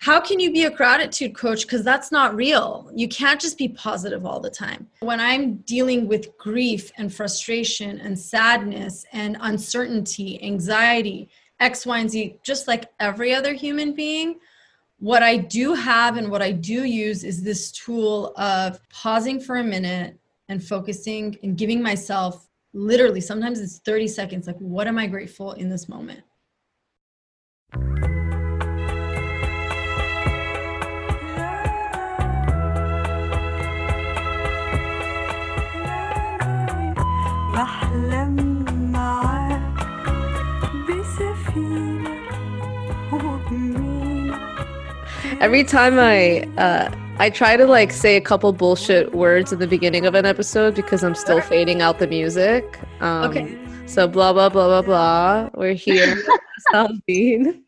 how can you be a gratitude coach? Because that's not real. You can't just be positive all the time. When i'm dealing with grief and frustration and sadness and uncertainty anxiety x y and z just like every other human being what i do have and what i do use is this tool of pausing for a minute and focusing and giving myself literally sometimes it's 30 seconds like what am i grateful in this moment بحلم معاك بسفينة Every time I uh, I try to like say a couple bullshit words in the beginning of an episode because I'm still fading out the music. Um, okay. So blah blah blah blah blah. We're here, Asal Dean,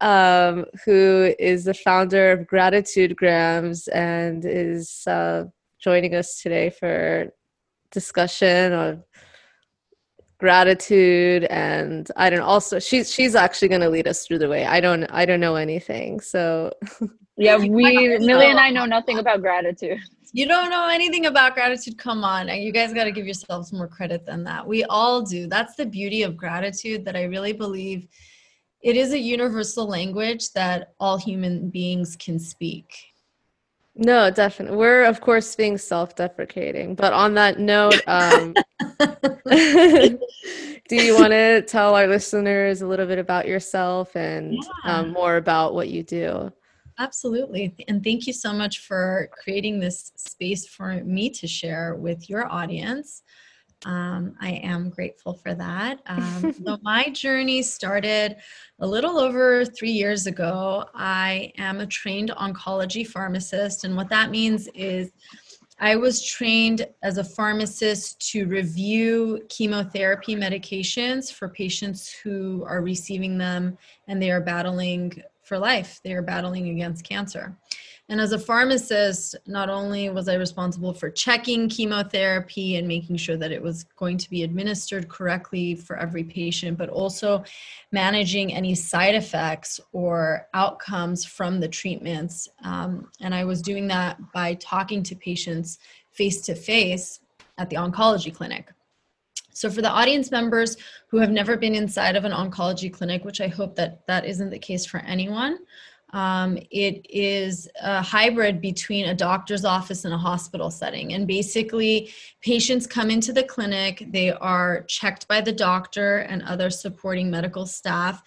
um, who is the founder of Gratitude Grams and is uh, joining us today for discussion of gratitude and i don't also she's she's actually going to lead us through the way. I don't i don't know anything so. Yeah we millie and i know nothing about gratitude. You don't know anything about gratitude? Come on you guys got to give yourselves more credit than that. We all do. That's the beauty of gratitude that i really believe it is a universal language that all human beings can speak no, definitely. We're of course being self-deprecating, but on that note, um, do you want to tell our listeners a little bit about yourself and yeah. um, more about what you do? Absolutely. And thank you so much for creating this space for me to share with your audience. Um, I am grateful for that. Um, so, my journey started a little over three years ago. I am a trained oncology pharmacist, and what that means is I was trained as a pharmacist to review chemotherapy medications for patients who are receiving them and they are battling for life, they are battling against cancer. And as a pharmacist, not only was I responsible for checking chemotherapy and making sure that it was going to be administered correctly for every patient, but also managing any side effects or outcomes from the treatments. Um, and I was doing that by talking to patients face to face at the oncology clinic. So for the audience members who have never been inside of an oncology clinic, which I hope that that isn't the case for anyone, um, it is a hybrid between a doctor's office and a hospital setting. And basically, patients come into the clinic, they are checked by the doctor and other supporting medical staff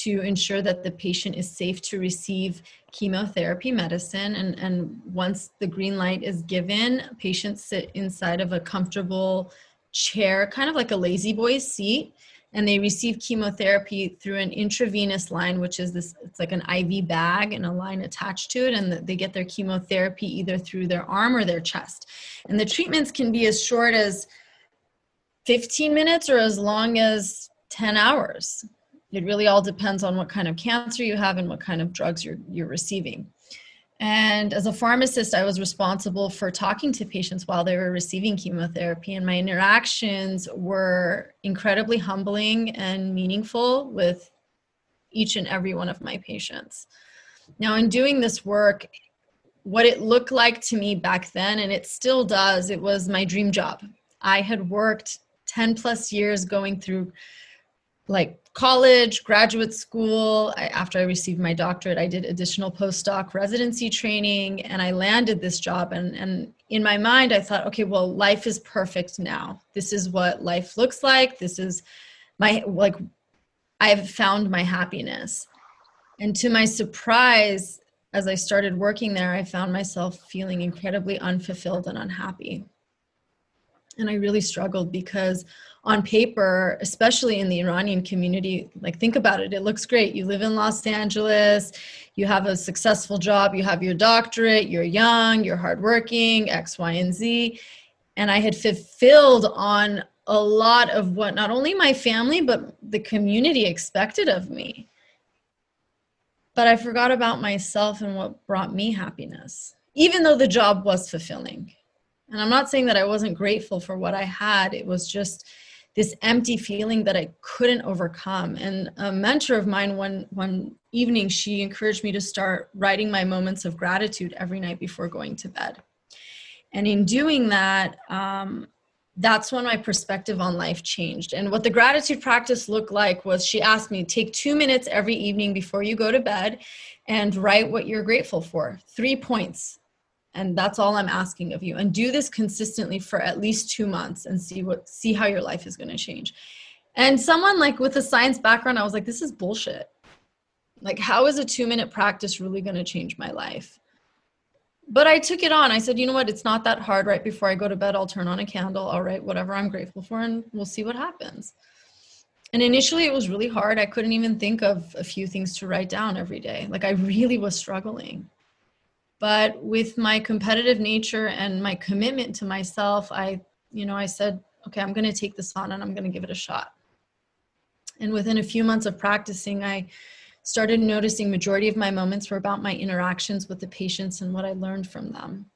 to ensure that the patient is safe to receive chemotherapy medicine. And, and once the green light is given, patients sit inside of a comfortable chair, kind of like a La-Z-Boy seat and they receive chemotherapy through an intravenous line which is this it's like an iv bag and a line attached to it and they get their chemotherapy either through their arm or their chest. And the treatments can be as short as 15 minutes or as long as 10 hours. It really all depends on what kind of cancer you have and what kind of drugs you're you're receiving and as a pharmacist, I was responsible for talking to patients while they were receiving chemotherapy. And my interactions were incredibly humbling and meaningful with each and every one of my patients. Now, in doing this work, what it looked like to me back then, and it still does, it was my dream job. I had worked 10 plus years going through like college, graduate school. I, after I received my doctorate, I did additional postdoc residency training and I landed this job. And, and in my mind, I thought, okay, well, life is perfect now. This is what life looks like. This is my, like, I've found my happiness. And to my surprise, as I started working there, I found myself feeling incredibly unfulfilled and unhappy. And I really struggled because on paper, especially in the Iranian community, like think about it, it looks great. You live in Los Angeles, you have a successful job, you have your doctorate, you're young, you're hardworking, X, Y, and Z. And I had fulfilled on a lot of what not only my family, but the community expected of me. But I forgot about myself and what brought me happiness, even though the job was fulfilling. And I'm not saying that I wasn't grateful for what I had, it was just this empty feeling that I couldn't overcome. And a mentor of mine one one evening, she encouraged me to start writing my moments of gratitude every night before going to bed. And in doing that, um, that's when my perspective on life changed. And what the gratitude practice looked like was she asked me, take two minutes every evening before you go to bed and write what you're grateful for. Three points and that's all i'm asking of you. And do this consistently for at least two months and see what see how your life is going to change. And someone like with a science background i was like this is bullshit. Like how is a two minute practice really going to change my life? But i took it on. I said you know what? It's not that hard right? Before i go to bed i'll turn on a candle. I'll write whatever i'm grateful for and we'll see what happens. And initially it was really hard. I couldn't even think of a few things to write down every day. Like i really was struggling but with my competitive nature and my commitment to myself i you know i said okay i'm going to take this on and i'm going to give it a shot. And within a few months of practicing i started noticing majority of my moments were about my interactions with the patients and what i learned from them.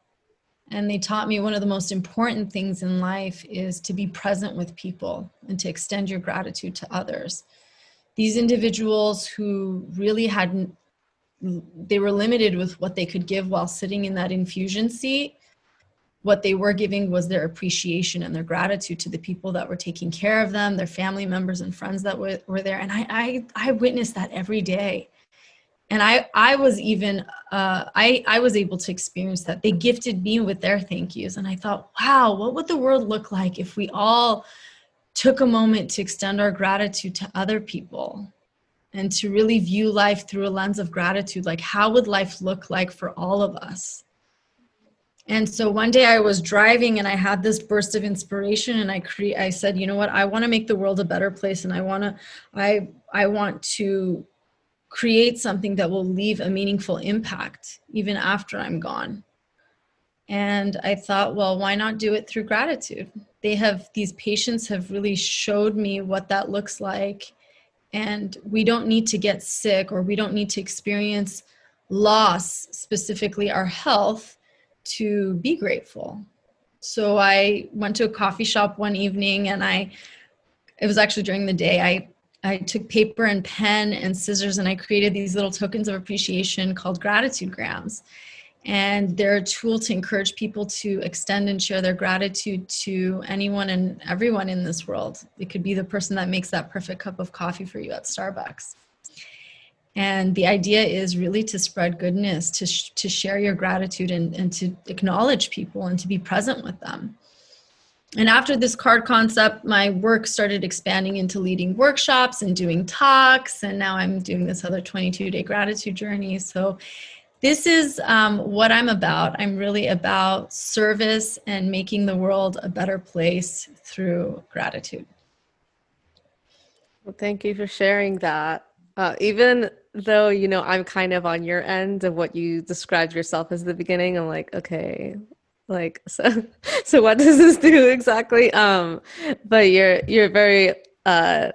And they taught me one of the most important things in life is to be present with people and to extend your gratitude to others. These individuals who really hadn't they were limited with what they could give while sitting in that infusion seat. What they were giving was their appreciation and their gratitude to the people that were taking care of them their family members and friends that were, were there. And I, I i witnessed that every day. And i i was even uh, i i was able to experience that. They gifted me with their thank yous. And i thought wow what would the world look like if we all took a moment to extend our gratitude to other people and to really view life through a lens of gratitude like how would life look like for all of us? And so one day i was driving and i had this burst of inspiration and i cre- i said you know what? I want to make the world a better place and i want to i i want to create something that will leave a meaningful impact even after i'm gone. And i thought well why not do it through gratitude? They have these patients have really showed me what that looks like and we don't need to get sick or we don't need to experience loss, specifically our health, to be grateful. So I went to a coffee shop one evening and I, it was actually during the day, I I took paper and pen and scissors and I created these little tokens of appreciation called gratitude grams and they're a tool to encourage people to extend and share their gratitude to anyone and everyone in this world. It could be the person that makes that perfect cup of coffee for you at Starbucks. And the idea is really to spread goodness, to, sh- to share your gratitude and, and to acknowledge people and to be present with them. And after this card concept, my work started expanding into leading workshops and doing talks. And now I'm doing this other 22 day gratitude journey. So this is um, what I'm about. I'm really about service and making the world a better place through gratitude. Well, thank you for sharing that. Uh, even though you know I'm kind of on your end of what you described yourself as the beginning, I'm like, okay, like so, so what does this do exactly? Um, but you're you're very uh,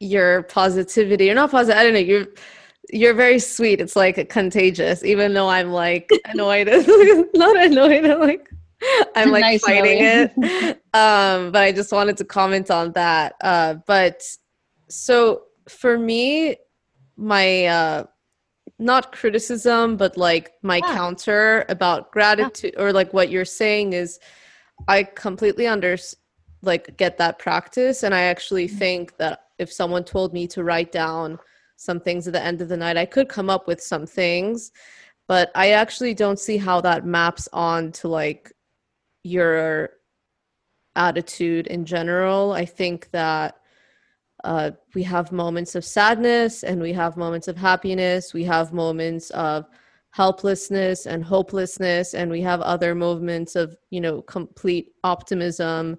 your positivity. You're not positive. I don't know. You're you're very sweet. It's like contagious, even though I'm like annoyed, not annoyed. I'm like I'm like nice fighting it. Um, but I just wanted to comment on that. Uh, but so for me, my uh, not criticism, but like my yeah. counter about gratitude yeah. or like what you're saying is, I completely under like get that practice, and I actually mm-hmm. think that if someone told me to write down some things at the end of the night, I could come up with some things, but I actually don't see how that maps on to like your attitude in general. I think that uh, we have moments of sadness and we have moments of happiness. We have moments of helplessness and hopelessness, and we have other moments of, you know, complete optimism.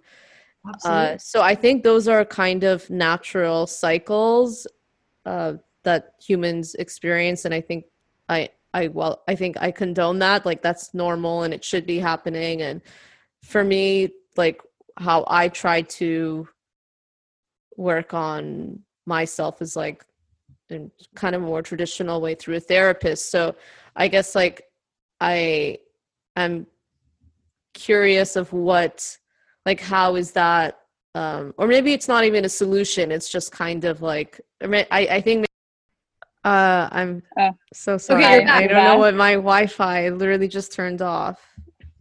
Uh, so I think those are kind of natural cycles uh, that humans experience, and I think I I well I think I condone that. Like that's normal and it should be happening. And for me, like how I try to work on myself is like in kind of more traditional way through a therapist. So I guess like I am curious of what like how is that um or maybe it's not even a solution it's just kind of like i i think uh i'm oh. so sorry okay, i don't know what my wi-fi literally just turned off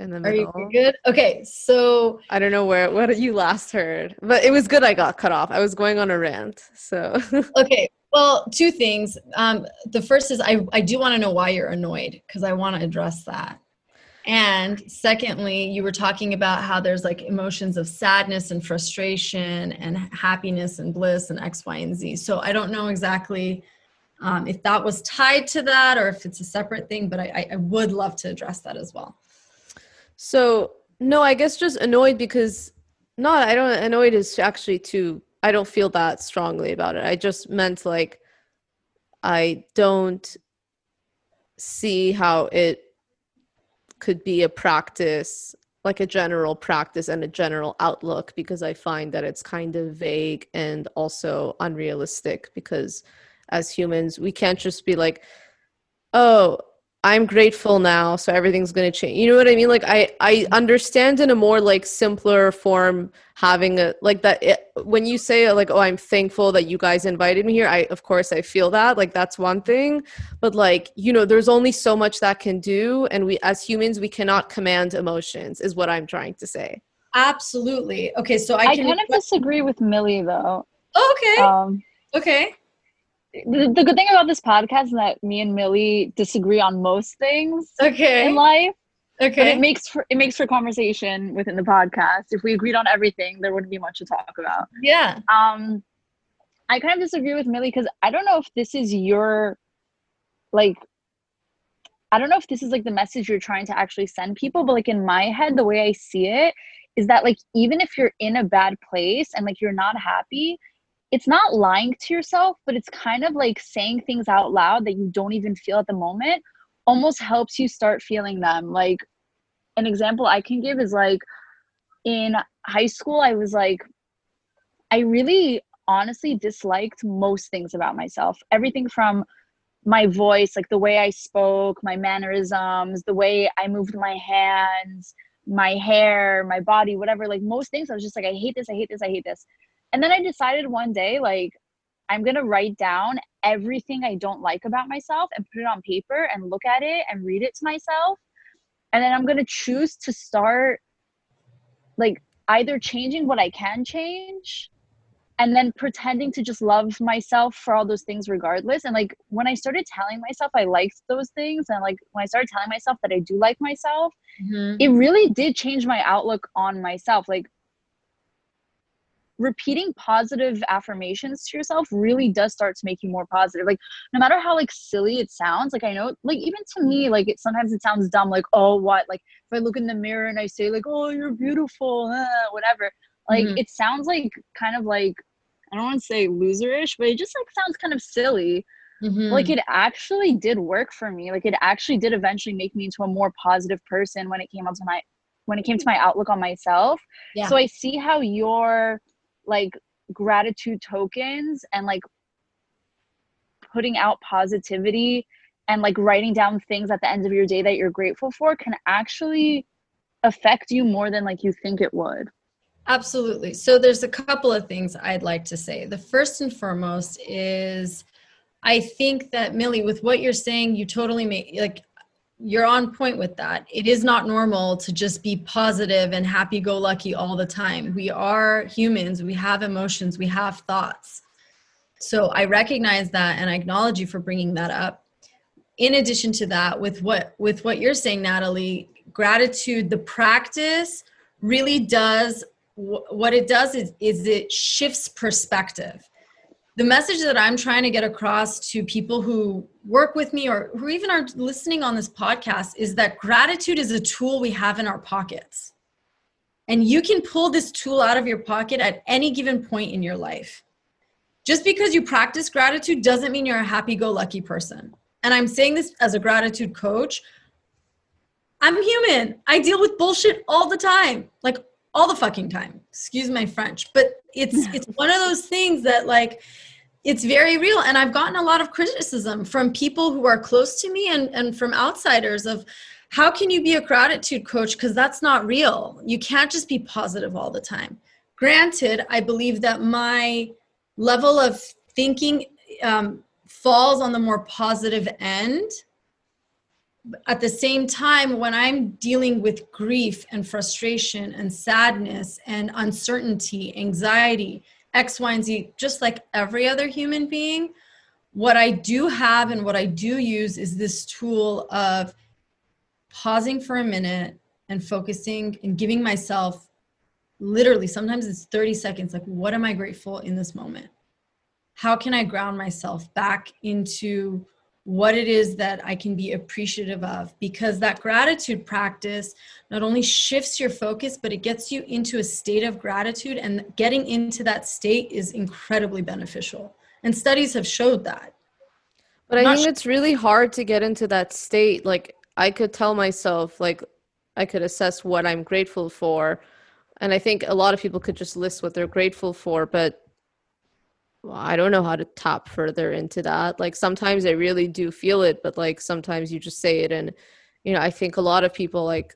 in the middle. Are you good? Okay, so I don't know where what you last heard, but it was good. I got cut off. I was going on a rant. So okay, well, two things. Um, the first is I I do want to know why you're annoyed because I want to address that. And secondly, you were talking about how there's like emotions of sadness and frustration and happiness and bliss and X, Y, and Z. So I don't know exactly um, if that was tied to that or if it's a separate thing, but I, I would love to address that as well. So no, I guess just annoyed because not I don't annoyed is actually too I don't feel that strongly about it. I just meant like I don't see how it could be a practice like a general practice and a general outlook because I find that it's kind of vague and also unrealistic because as humans we can't just be like oh I'm grateful now, so everything's going to change. You know what I mean? Like I I understand in a more like simpler form having a like that it, when you say like oh I'm thankful that you guys invited me here. I of course I feel that. Like that's one thing, but like you know there's only so much that can do and we as humans we cannot command emotions is what I'm trying to say. Absolutely. Okay, so I, I kind of disagree with Millie though. Oh, okay. Um okay the, the good thing about this podcast is that me and Millie disagree on most things okay. in life. Okay. But it makes for it makes for conversation within the podcast. If we agreed on everything, there wouldn't be much to talk about. Yeah. Um I kind of disagree with Millie because I don't know if this is your like I don't know if this is like the message you're trying to actually send people, but like in my head, the way I see it is that like even if you're in a bad place and like you're not happy, it's not lying to yourself, but it's kind of like saying things out loud that you don't even feel at the moment almost helps you start feeling them. Like an example I can give is like in high school, I was like, I really honestly disliked most things about myself. Everything from my voice, like the way I spoke, my mannerisms, the way I moved my hands, my hair, my body, whatever. Like most things, I was just like, I hate this, I hate this, I hate this. And then I decided one day, like, I'm going to write down everything I don't like about myself and put it on paper and look at it and read it to myself. And then I'm going to choose to start, like, either changing what I can change and then pretending to just love myself for all those things regardless and like when i started telling myself i liked those things and like when i started telling myself that i do like myself mm-hmm. it really did change my outlook on myself like repeating positive affirmations to yourself really does start to make you more positive like no matter how like silly it sounds like i know like even to me like it sometimes it sounds dumb like oh what like if i look in the mirror and i say like oh you're beautiful uh, whatever like mm-hmm. it sounds like kind of like i don't want to say loserish but it just like sounds kind of silly mm-hmm. like it actually did work for me like it actually did eventually make me into a more positive person when it came out to my when it came to my outlook on myself yeah. so i see how your like gratitude tokens and like putting out positivity and like writing down things at the end of your day that you're grateful for can actually affect you more than like you think it would. Absolutely. So there's a couple of things I'd like to say. The first and foremost is I think that Millie, with what you're saying, you totally make like you're on point with that. It is not normal to just be positive and happy go lucky all the time. We are humans, we have emotions, we have thoughts. so i recognize that and i acknowledge you for bringing that up in addition to that with what with what you're saying natalie gratitude the practice really does what it does is, is it shifts perspective the message that i'm trying to get across to people who work with me or who even are listening on this podcast is that gratitude is a tool we have in our pockets. And you can pull this tool out of your pocket at any given point in your life. Just because you practice gratitude doesn't mean you're a happy-go-lucky person. And i'm saying this as a gratitude coach. I'm human. I deal with bullshit all the time. Like all the fucking time excuse my french but it's it's one of those things that like it's very real. And i've gotten a lot of criticism from people who are close to me and and from outsiders of how can you be a gratitude coach? Because that's not real. You can't just be positive all the time. Granted i believe that my level of thinking um, falls on the more positive end at the same time, when I'm dealing with grief and frustration and sadness and uncertainty, anxiety, X, Y, and Z, just like every other human being, what I do have and what I do use is this tool of pausing for a minute and focusing and giving myself literally, sometimes it's 30 seconds, like, what am I grateful in this moment? How can I ground myself back into what it is that I can be appreciative of because that gratitude practice not only shifts your focus, but it gets you into a state of gratitude, and getting into that state is incredibly beneficial. And studies have showed that. But I think it's really hard to get into that state. Like, I could tell myself, like, I could assess what I'm grateful for. And I think a lot of people could just list what they're grateful for, but well, I don't know how to tap further into that. Like sometimes I really do feel it, but like sometimes you just say it and you know, I think a lot of people like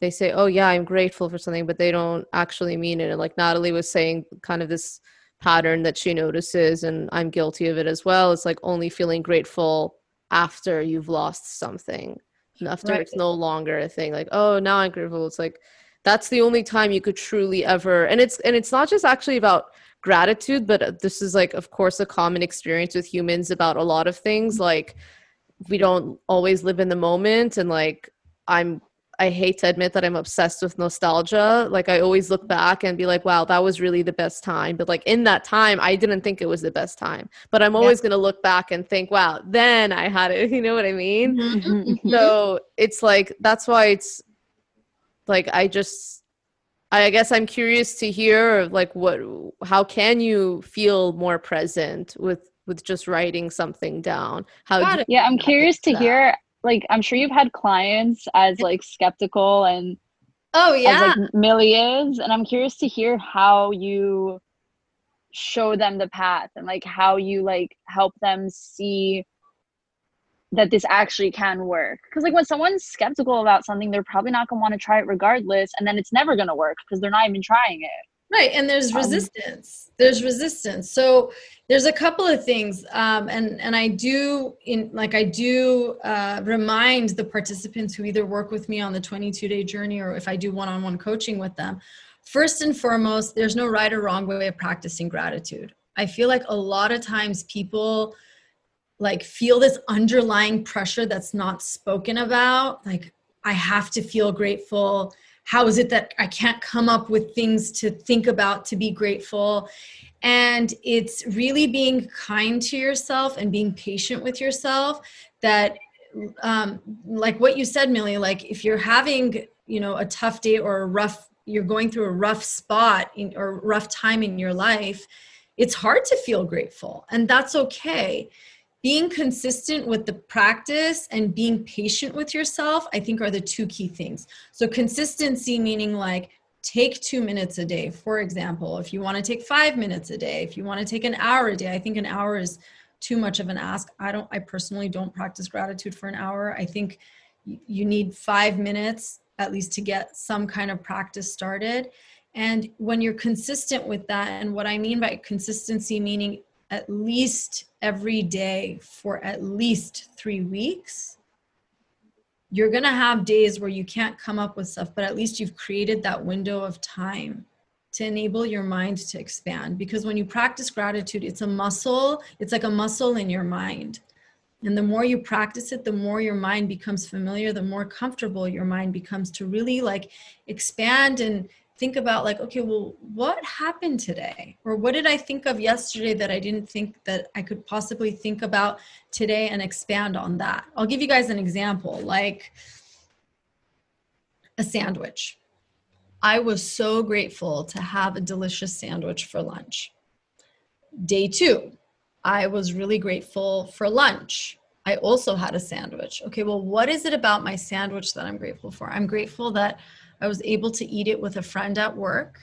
they say, "Oh yeah, I'm grateful for something," but they don't actually mean it. And like Natalie was saying kind of this pattern that she notices and I'm guilty of it as well. It's like only feeling grateful after you've lost something. After right. it's no longer a thing like, "Oh, now I'm grateful." It's like that's the only time you could truly ever and it's and it's not just actually about gratitude but this is like of course a common experience with humans about a lot of things. Like we don't always live in the moment and like i'm i hate to admit that i'm obsessed with nostalgia. Like i always look back and be like wow that was really the best time. But like in that time i didn't think it was the best time. But i'm always yeah. going to look back and think wow then i had it. You know what i mean? Mm-hmm. so it's like that's why it's like i just I guess I'm curious to hear like what how can you feel more present with with just writing something down? How yeah, I'm curious to that? hear like I'm sure you've had clients as like skeptical and oh yeah as, like Millie is and I'm curious to hear how you show them the path and like how you like help them see that this actually can work. Because like when someone's skeptical about something, they're probably not gonna want to try it regardless, and then it's never gonna work because they're not even trying it. Right, and there's um, resistance. There's resistance. So there's a couple of things, um, and and I do in like I do uh, remind the participants who either work with me on the 22 day journey or if I do one-on-one coaching with them. First and foremost, there's no right or wrong way of practicing gratitude. I feel like a lot of times people like feel this underlying pressure that's not spoken about like i have to feel grateful. How is it that i can't come up with things to think about to be grateful? And it's really being kind to yourself and being patient with yourself that um, like what you said millie like if you're having you know a tough day or a rough you're going through a rough spot in, or rough time in your life it's hard to feel grateful and that's okay being consistent with the practice and being patient with yourself, I think are the two key things. So, consistency meaning like take two minutes a day. For example, if you want to take five minutes a day, if you want to take an hour a day, I think an hour is too much of an ask. I don't, I personally don't practice gratitude for an hour. I think you need five minutes at least to get some kind of practice started. And when you're consistent with that, and what I mean by consistency, meaning at least every day for at least three weeks, you're going to have days where you can't come up with stuff, but at least you've created that window of time to enable your mind to expand. Because when you practice gratitude it's a muscle it's like a muscle in your mind. And the more you practice it the more your mind becomes familiar the more comfortable your mind becomes to really like expand and think about like okay well what happened today? Or what did i think of yesterday that i didn't think that i could possibly think about today and expand on that? I'll give you guys an example like a sandwich. I was so grateful to have a delicious sandwich for lunch. Day two i was really grateful for lunch. I also had a sandwich. Okay well what is it about my sandwich that i'm grateful for? I'm grateful that I was able to eat it with a friend at work.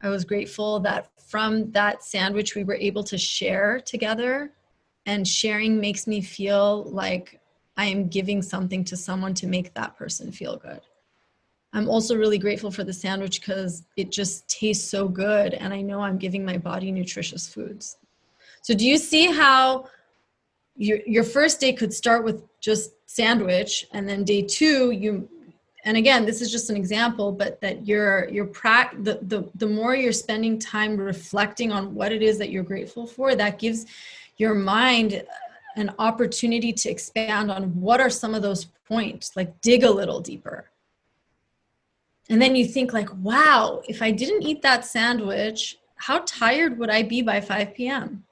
I was grateful that from that sandwich, we were able to share together. And sharing makes me feel like I am giving something to someone to make that person feel good. I'm also really grateful for the sandwich because it just tastes so good. And I know I'm giving my body nutritious foods. So, do you see how your, your first day could start with just sandwich, and then day two, you and again this is just an example but that you're you're pra- the, the the more you're spending time reflecting on what it is that you're grateful for that gives your mind an opportunity to expand on what are some of those points like dig a little deeper. And then you think like wow if i didn't eat that sandwich how tired would i be by 5 p.m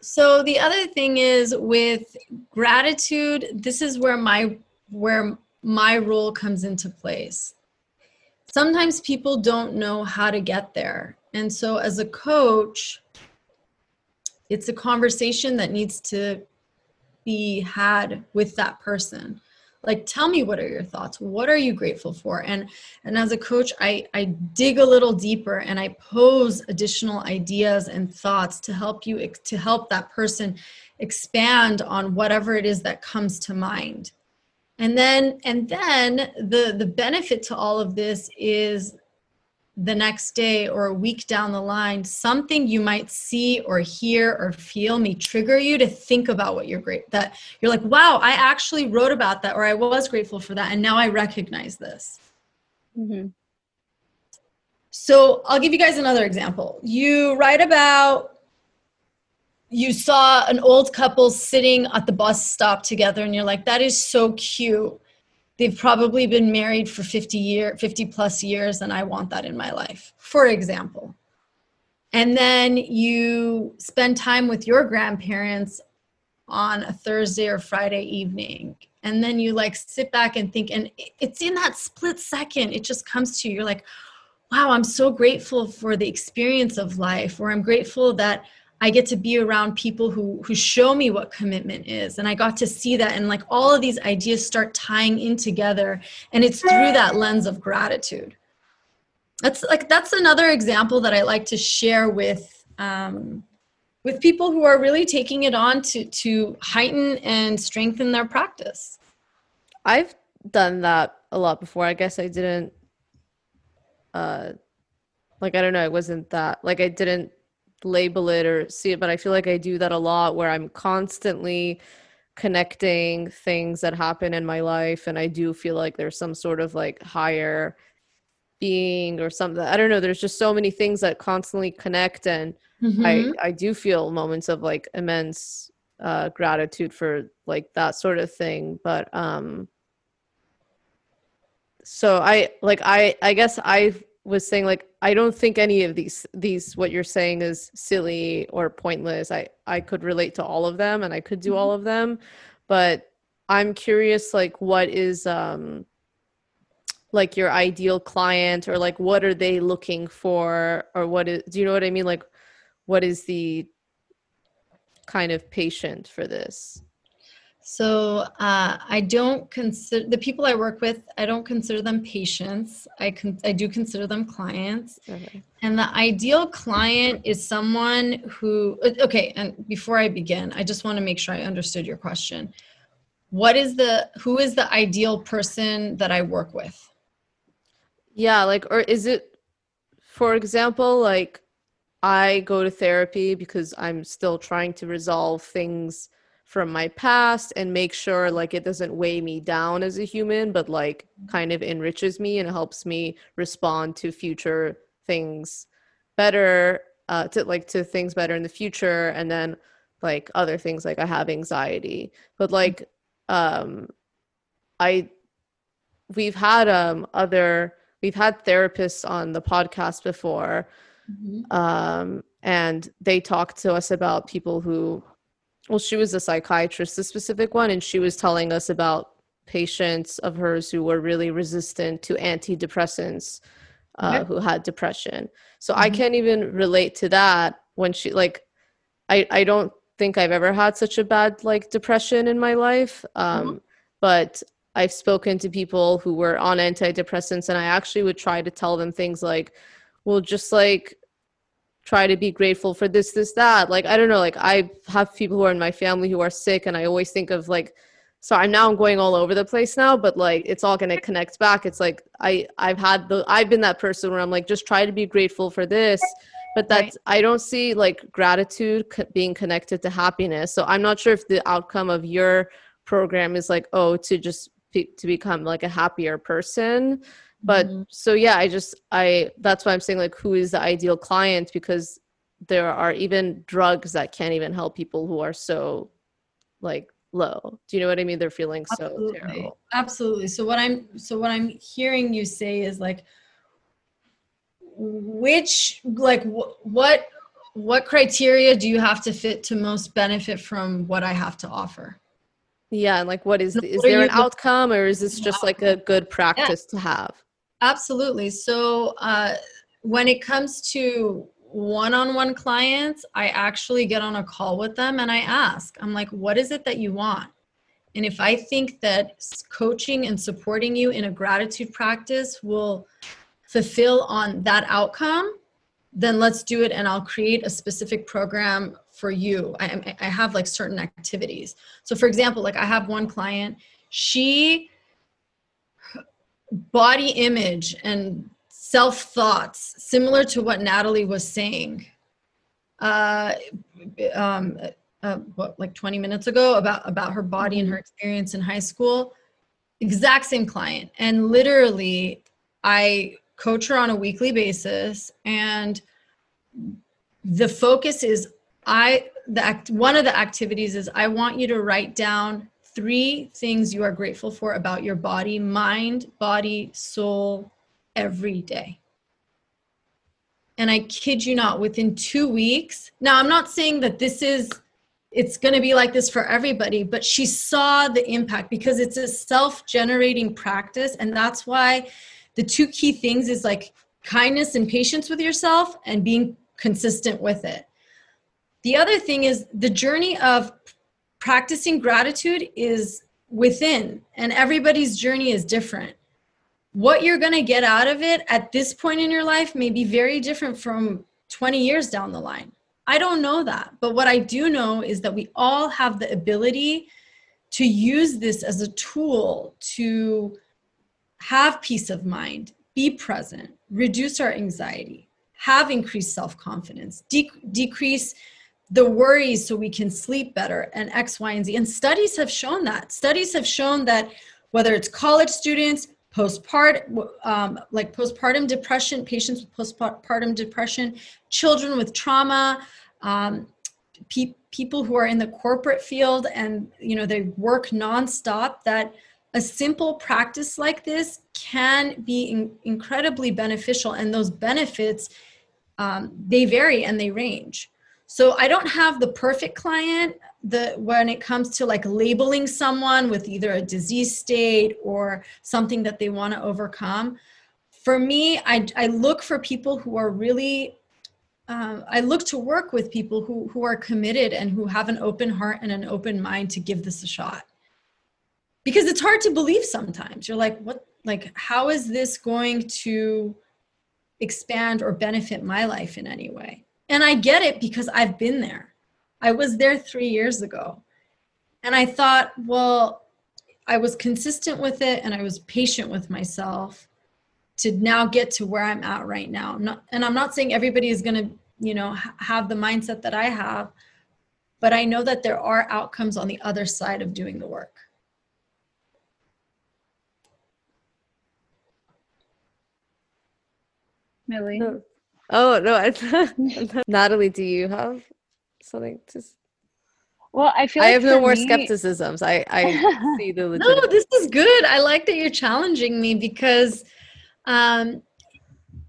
so the other thing is with gratitude this is where my where my role comes into place. Sometimes people don't know how to get there. And so, as a coach, it's a conversation that needs to be had with that person like tell me what are your thoughts what are you grateful for and and as a coach i i dig a little deeper and i pose additional ideas and thoughts to help you to help that person expand on whatever it is that comes to mind and then and then the the benefit to all of this is the next day or a week down the line something you might see or hear or feel may trigger you to think about what you're great that you're like wow i actually wrote about that or i was grateful for that and now i recognize this mm-hmm. so i'll give you guys another example you write about you saw an old couple sitting at the bus stop together and you're like that is so cute. They've probably been married for 50 year 50 plus years and i want that in my life for example. And then you spend time with your grandparents on a thursday or friday evening and then you like sit back and think and it's in that split second. It just comes to you. You're like wow i'm so grateful for the experience of life or i'm grateful that I get to be around people who who show me what commitment is and I got to see that and like all of these ideas start tying in together and it's through that lens of gratitude. That's like that's another example that I like to share with um, with people who are really taking it on to to heighten and strengthen their practice. I've done that a lot before. I guess I didn't uh like I don't know, it wasn't that like I didn't label it or see it, but I feel like I do that a lot where I'm constantly connecting things that happen in my life and I do feel like there's some sort of like higher being or something. I don't know, there's just so many things that constantly connect and mm-hmm. I I do feel moments of like immense uh gratitude for like that sort of thing, but um so I like I I guess I've was saying like I don't think any of these these what you're saying is silly or pointless. I I could relate to all of them and I could do mm-hmm. all of them, but I'm curious like what is um like your ideal client or like what are they looking for or what is do you know what I mean like what is the kind of patient for this? So uh, I don't consider the people I work with. I don't consider them patients. I can I do consider them clients. Okay. And the ideal client is someone who. Okay, and before I begin, I just want to make sure I understood your question. What is the who is the ideal person that I work with? Yeah, like or is it, for example, like I go to therapy because I'm still trying to resolve things from my past and make sure like it doesn't weigh me down as a human but like kind of enriches me and helps me respond to future things better uh to like to things better in the future and then like other things like i have anxiety. But like um i we've had um other we've had therapists on the podcast before mm-hmm. um and they talked to us about people who well she was a psychiatrist the specific one and she was telling us about patients of hers who were really resistant to antidepressants uh, who had depression so mm-hmm. i can't even relate to that when she like i i don't think i've ever had such a bad like depression in my life um mm-hmm. but i've spoken to people who were on antidepressants and i actually would try to tell them things like well just like try to be grateful for this this that. Like i don't know like i have people who are in my family who are sick and i always think of like so i'm now i'm going all over the place now but like it's all going to connect back. It's like i i've had the i've been that person where i'm like just try to be grateful for this. But that's right. i don't see like gratitude co- being connected to happiness. So i'm not sure if the outcome of your program is like oh to just be, to become like a happier person but mm-hmm. so yeah i just i that's why i'm saying like who is the ideal client? Because there are even drugs that can't even help people who are so like low. Do you know what i mean? They're feeling absolutely. so terrible. Absolutely. So what i'm so what i'm hearing you say is like which like wh- what what criteria do you have to fit to most benefit from what i have to offer? Yeah and like what is is what there an outcome or is this just like a good practice yeah. to have Absolutely. So uh, when it comes to one-on-one clients, I actually get on a call with them and I ask, I'm like, what is it that you want? And if I think that coaching and supporting you in a gratitude practice will fulfill on that outcome, then let's do it and I'll create a specific program for you. I, I have like certain activities. So, for example, like I have one client, she body image and self thoughts, similar to what Natalie was saying. Uh, um, uh, what like 20 minutes ago about about her body and her experience in high school? Exact same client. And literally i coach her on a weekly basis and the focus is i the act one of the activities is i want you to write down three things you are grateful for about your body, mind, body, soul, every day. And I kid you not, within two weeks, now I'm not saying that this is, it's going to be like this for everybody, but she saw the impact because it's a self generating practice. And that's why the two key things is like kindness and patience with yourself and being consistent with it. The other thing is the journey of practicing gratitude is within, and everybody's journey is different. What you're going to get out of it at this point in your life may be very different from 20 years down the line. I don't know that. But what I do know is that we all have the ability to use this as a tool to have peace of mind, be present, reduce our anxiety, have increased self confidence, de- decrease the worries so we can sleep better and x y and z. And studies have shown that. Studies have shown that whether it's college students postpartum um, like postpartum depression patients with postpartum depression children with trauma um, pe- people who are in the corporate field and you know they work nonstop that a simple practice like this can be in- incredibly beneficial. And those benefits um, they vary and they range so I don't have the perfect client the when it comes to like labeling someone with either a disease state or something that they want to overcome. For me, I, I look for people who are really uh, I look to work with people who who are committed and who have an open heart and an open mind to give this a shot. Because it's hard to believe sometimes. You're like, what like how is this going to expand or benefit my life in any way? And I get it because I've been there. I was there three years ago. And I thought, well, I was consistent with it and I was patient with myself to now get to where I'm at right now. I'm not, and I'm not saying everybody is going to, you know, have the mindset that I have, but I know that there are outcomes on the other side of doing the work. Millie? Oh no, Natalie, do you have something to? Well, I feel I like have no more me- skepticisms. I I see the No, this is good. I like that you're challenging me because um,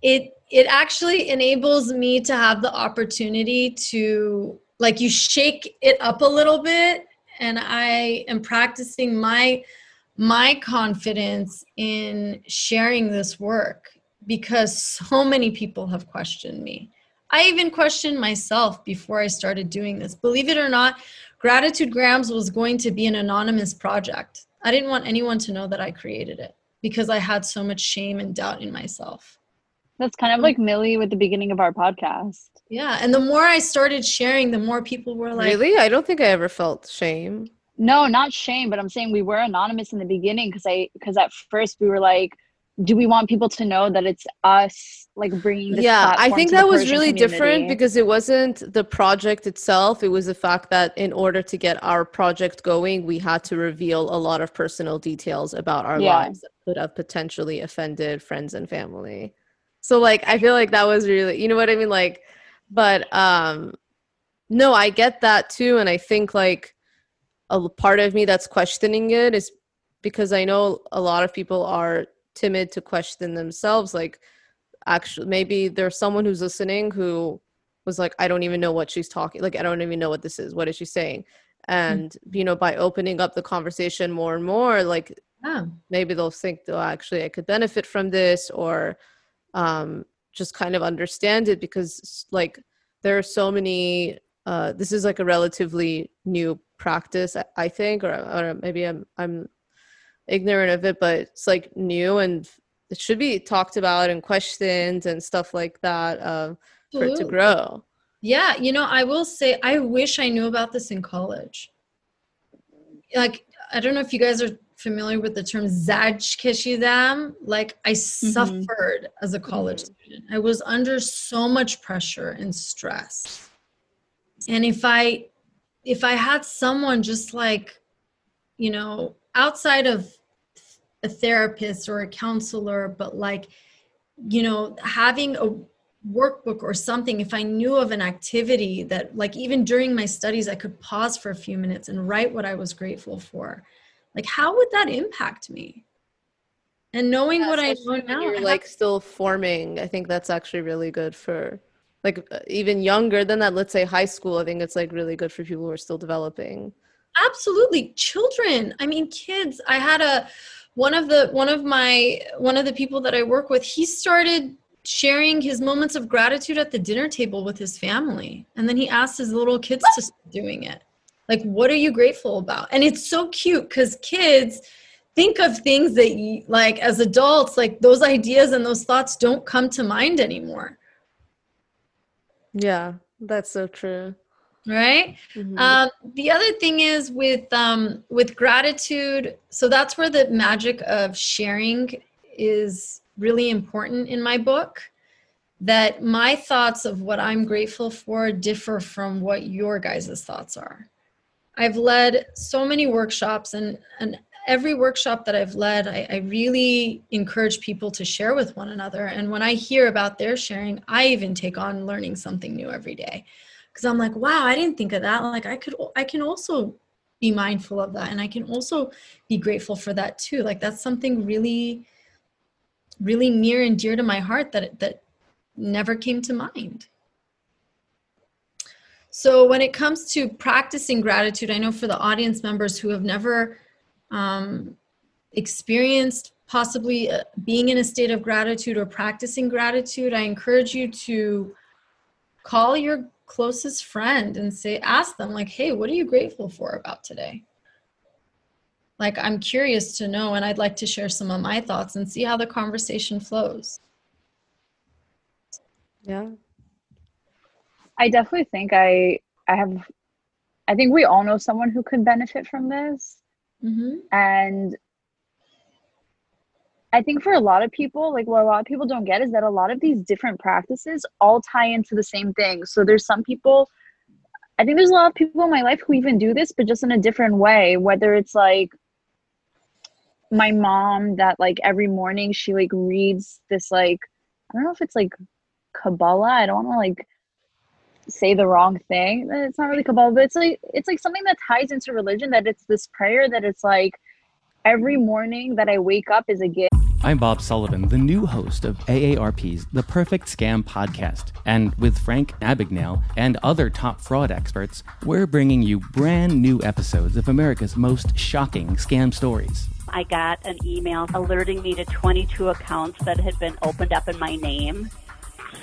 it it actually enables me to have the opportunity to like you shake it up a little bit, and I am practicing my my confidence in sharing this work because so many people have questioned me. I even questioned myself before I started doing this. Believe it or not, Gratitude Grams was going to be an anonymous project. I didn't want anyone to know that I created it because I had so much shame and doubt in myself. That's kind of like Millie with the beginning of our podcast. Yeah. And the more I started sharing, the more people were like, really, I don't think I ever felt shame. No, not shame, but I'm saying we were anonymous in the beginning because I because at first we were like, do we want people to know that it's us like bringing this yeah i think that was really different because it wasn't the project itself. It was the fact that in order to get our project going we had to reveal a lot of personal details about our Yeah. lives that could have potentially offended friends and family. So like i feel like that was really you know what i mean? Like but um no i get that too. And i think like a part of me that's questioning it is because i know a lot of people are timid to question themselves like actually maybe there's someone who's listening who was like i don't even know what she's talking like i don't even know what this is what is she saying? And you know by opening up the conversation more and more like yeah, maybe they'll think oh actually i could benefit from this or um just kind of understand it because like there are so many uh this is like a relatively new practice i, I think or, or maybe i'm i'm ignorant of it but it's like new and it should be talked about and questioned and stuff like that uh, for it to grow Yeah, you know, I will say I wish I knew about this in college. Like, I don't know if you guys are familiar with the term Zajkeshidam. Like, I suffered as a college student. I was under so much pressure and stress. And if I if I had someone just like, you know, outside of a therapist or a counselor, but like, you know, having a workbook or something if i knew of an activity that like even during my studies i could pause for a few minutes and write what i was grateful for like how would that impact me? And knowing Yeah, what i know now you're like still forming i think that's actually really good for like even younger than that let's say high school i think it's like really good for people who are still developing absolutely. Children. I mean kids. I had a one of the one of my one of the people that i work with he started sharing his moments of gratitude at the dinner table with his family. And then he asked his little kids to start doing it. Like what are you grateful about? And it's so cute because kids think of things that you, like as adults like those ideas and those thoughts don't come to mind anymore. Yeah that's so true right Mhm. Um, the other thing is with um, with gratitude. So that's where the magic of sharing is really important in my book. That my thoughts of what I'm grateful for differ from what your guys' thoughts are. I've led so many workshops, and and every workshop that I've led, I, I really encourage people to share with one another. And when I hear about their sharing, I even take on learning something new every day because I'm like, wow, I didn't think of that. Like I could, I can also be mindful of that, and I can also be grateful for that too. Like that's something really, really near and dear to my heart that that never came to mind. So when it comes to practicing gratitude, I know for the audience members who have never um, experienced possibly uh, being in a state of gratitude or practicing gratitude, I encourage you to call your closest friend and say ask them like hey what are you grateful for about today like i'm curious to know and i'd like to share some of my thoughts and see how the conversation flows yeah I definitely think I I have I think we all know someone who could benefit from this. mm-hmm. And I think for a lot of people, like what a lot of people don't get is that a lot of these different practices all tie into the same thing. So there's some people I think there's a lot of people in my life who even do this, but just in a different way. Whether it's like my mom that like every morning she like reads this like I don't know if it's like Kabbalah. I don't want to like say the wrong thing. It's not really Kabbalah, but it's like it's like something that ties into religion. That it's this prayer that it's like every morning that I wake up is a gift. I'm Bob Sullivan, the new host of AARP's The Perfect Scam podcast. And with Frank Abagnale and other top fraud experts, we're bringing you brand new episodes of America's most shocking scam stories. I got an email alerting me to 22 accounts that had been opened up in my name.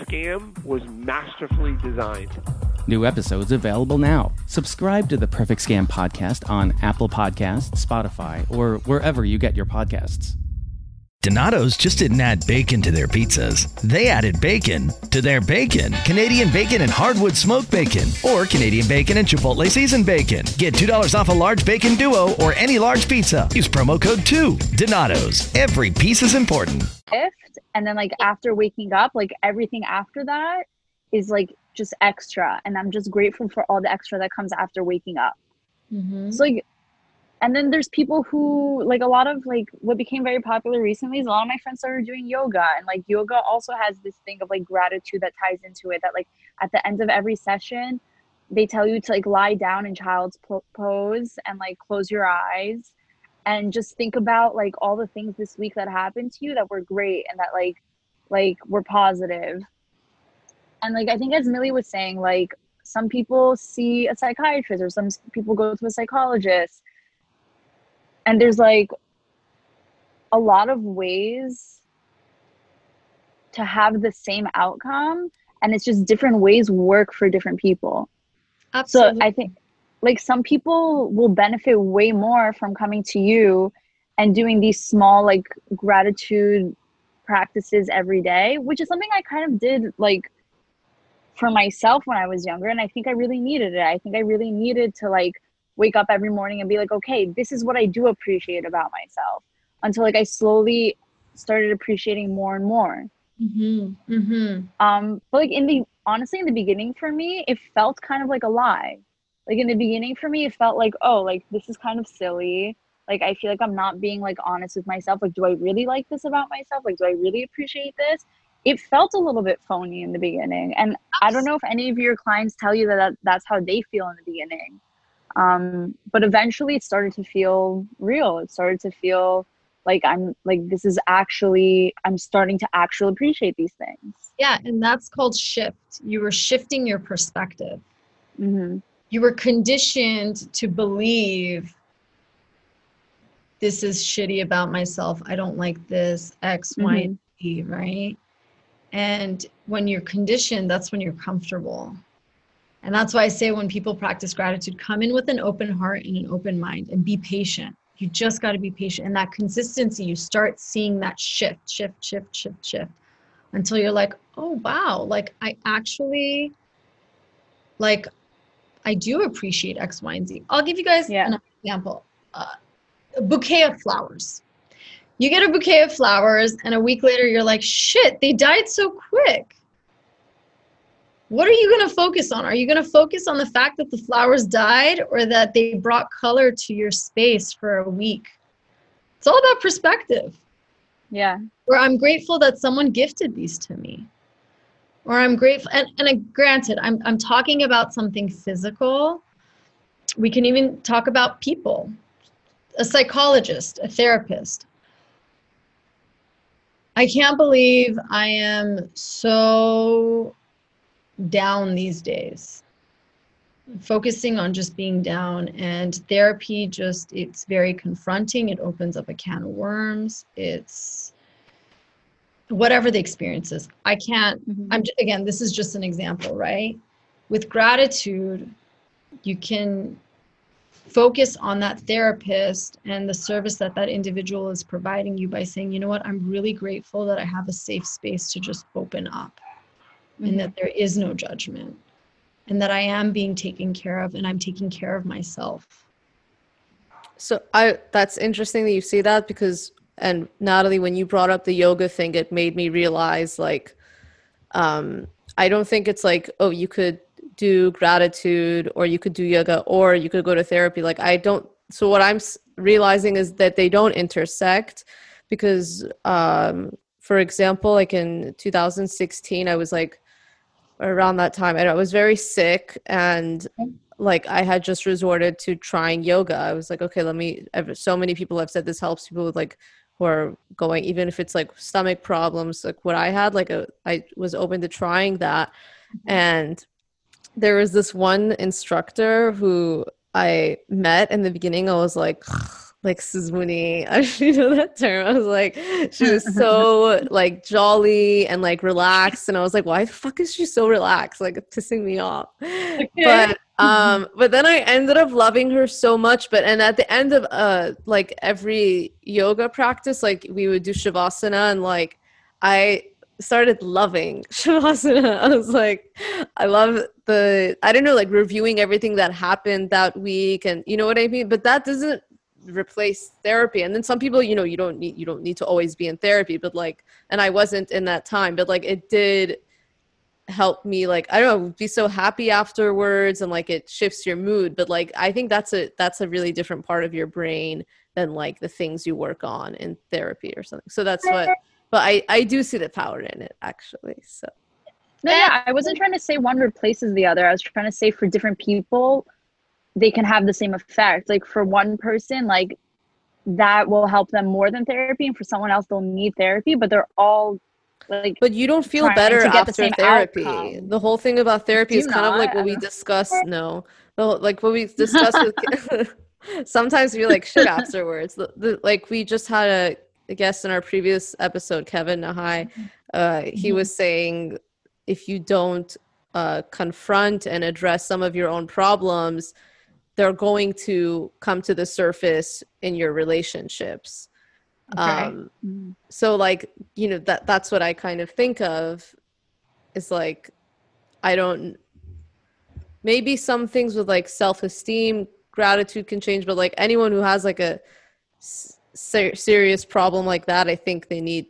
Scam was masterfully designed. New episodes available now. Subscribe to the Perfect Scam podcast on Apple Podcasts, Spotify, or wherever you get your podcasts. Donato's just didn't add bacon to their pizzas. They added bacon to their bacon. Canadian bacon and hardwood smoked bacon, or Canadian bacon and Chipotle seasoned bacon. Get $2 off a large bacon duo or any large pizza. Use promo code 2. Donato's. Every piece is important. Gift, and then like after waking up, like everything after that is like just extra. And I'm just grateful for all the extra that comes after waking up. Mm-hmm. So like and then there's people who like a lot of like what became very popular recently is a lot of my friends started doing yoga and like yoga also has this thing of like gratitude that ties into it that like at the end of every session they tell you to like lie down in child's pose and like close your eyes and just think about like all the things this week that happened to you that were great and that like like were positive and like i think as millie was saying like some people see a psychiatrist or some people go to a psychologist and there's like a lot of ways to have the same outcome and it's just different ways work for different people Absolutely. so i think like some people will benefit way more from coming to you and doing these small like gratitude practices every day which is something i kind of did like for myself when i was younger and i think i really needed it. I think i really needed to like wake up every morning and be like okay this is what i do appreciate about myself until like i slowly started appreciating more and more. Mm-hmm. Mm-hmm. um but like in the honestly in the beginning for me it felt kind of like a lie. Like in the beginning for me it felt like oh like this is kind of silly. Like i feel like i'm not being like honest with myself. Like do i really like this about myself? Like do i really appreciate this it felt a little bit phony in the beginning and i don't know if any of your clients tell you that, that that's how they feel in the beginning um but eventually it started to feel real it started to feel like i'm like this is actually i'm starting to actually appreciate these things Yeah, and that's called shift. You were shifting your perspective. mm-hmm. You were conditioned to believe this is shitty about myself. I don't like this X, Y, and Z, right? And when you're conditioned, that's when you're comfortable. And that's why I say when people practice gratitude, come in with an open heart and an open mind and be patient. You just got to be patient. And that consistency, you start seeing that shift, shift, shift, shift, shift until you're like, oh, wow, like I actually, like, I do appreciate X, Y, and Z. I'll give you guys Yeah. an example uh, a bouquet of flowers. You get a bouquet of flowers, and a week later, you're like, shit, they died so quick what are you going to focus on? Are you going to focus on the fact that the flowers died or that they brought color to your space for a week? It's all about perspective. yeah Or I'm grateful that someone gifted these to me. Or I'm grateful, and, and uh, granted, I'm, I'm talking about something physical. We can even talk about people, a psychologist, a therapist. I can't believe I am so down these days. Focusing on just being down and therapy just it's very confronting. It opens up a can of worms. It's whatever the experience is i can't mm-hmm. i'm j- again this is just an example right? With gratitude you can focus on that therapist and the service that that individual is providing you by saying you know what i'm really grateful that i have a safe space to just open up and that there is no judgment and that I am being taken care of and I'm taking care of myself. So I that's interesting that you see that because and Natalie, when you brought up the yoga thing, it made me realize like um I don't think it's like, oh, you could do gratitude or you could do yoga or you could go to therapy. Like I don't so what I'm realizing is that they don't intersect because um for example, like in 2016, I was like around that time, and I was very sick, and like I had just resorted to trying yoga. I was like, okay, let me. So many people have said this helps people with like who are going, even if it's like stomach problems, like what I had. Like a, I was open to trying that, mm-hmm. and there was this one instructor who I met in the beginning. I was like like Suzmuni. I you know that term. I was like, she was so like jolly and like relaxed, and I was like, why the fuck is she so relaxed? Like pissing me off. Okay. But um, but then I ended up loving her so much. But and at the end of uh like every yoga practice, like we would do shavasana, and like I started loving shavasana. I was like, I love the I don't know, like reviewing everything that happened that week, and you know what I mean. But that doesn't replace therapy and then some people you know you don't need you don't need to always be in therapy but like and i wasn't in that time but like it did help me like i don't know be so happy afterwards and like it shifts your mood but like i think that's a that's a really different part of your brain than like the things you work on in therapy or something so that's what but i i do see the power in it actually so no yeah i wasn't trying to say one replaces the other i was trying to say for different people they can have the same effect. Like for one person, like that will help them more than therapy, and for someone else, they'll need therapy, but they're all like. But you don't feel better after therapy. Outcome. The whole thing about therapy is kind not? of like what we discussed. No, like what we discussed with. sometimes we like shit afterwards. The, the, like we just had a, a, guest in our previous episode, Kevin Nahai. Uh, he mm-hmm. was saying if you don't uh, confront and address some of your own problems, they're going to come to the surface in your relationships okay. um mm-hmm. so like you know that that's what i kind of think of is like i don't maybe some things with like self-esteem gratitude can change but like anyone who has like a ser- serious problem like that i think they need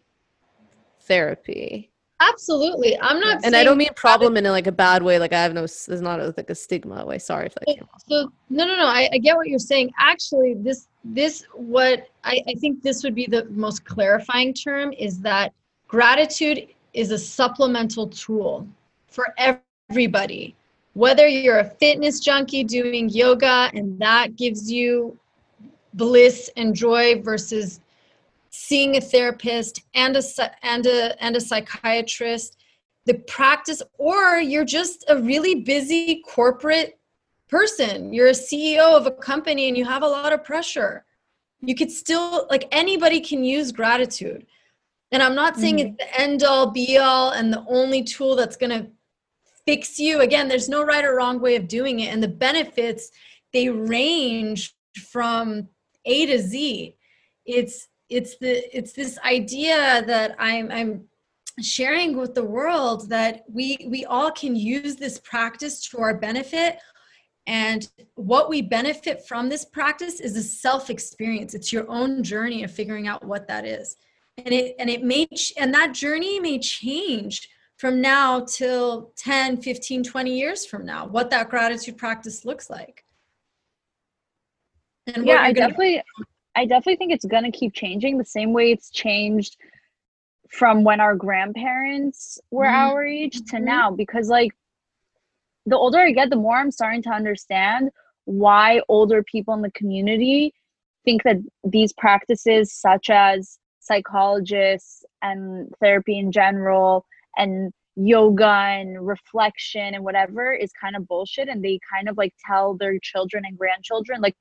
therapy Absolutely. I'm not And I don't mean problem in like a bad way. Like I have no there's not a, like a stigma way. Sorry if that came off. So no no no. I, I get what you're saying. Actually, this this what I, I think this would be the most clarifying term is that gratitude is a supplemental tool for everybody. Whether you're a fitness junkie doing yoga and that gives you bliss and joy versus seeing a therapist and a and a and a psychiatrist. The practice or you're just a really busy corporate person. You're a ceo of a company and you have a lot of pressure. You could still like anybody can use gratitude. And i'm not saying mm-hmm. it's the end all be all and the only tool that's going to fix you. Again there's no right or wrong way of doing it. And the benefits they range from a to z. It's it's the it's this idea that i'm i'm sharing with the world that we we all can use this practice to our benefit. And what we benefit from this practice is a self experience it's your own journey of figuring out what that is. And it and it may and that journey may change from now till 10 15 20 years from now what that gratitude practice looks like and yeah i definitely I definitely think it's going to keep changing the same way it's changed from when our grandparents were mm-hmm. our age to mm-hmm. now because like the older I get the more I'm starting to understand why older people in the community think that these practices such as psychologists and therapy in general and yoga and reflection and whatever is kind of bullshit and they kind of like tell their children and grandchildren like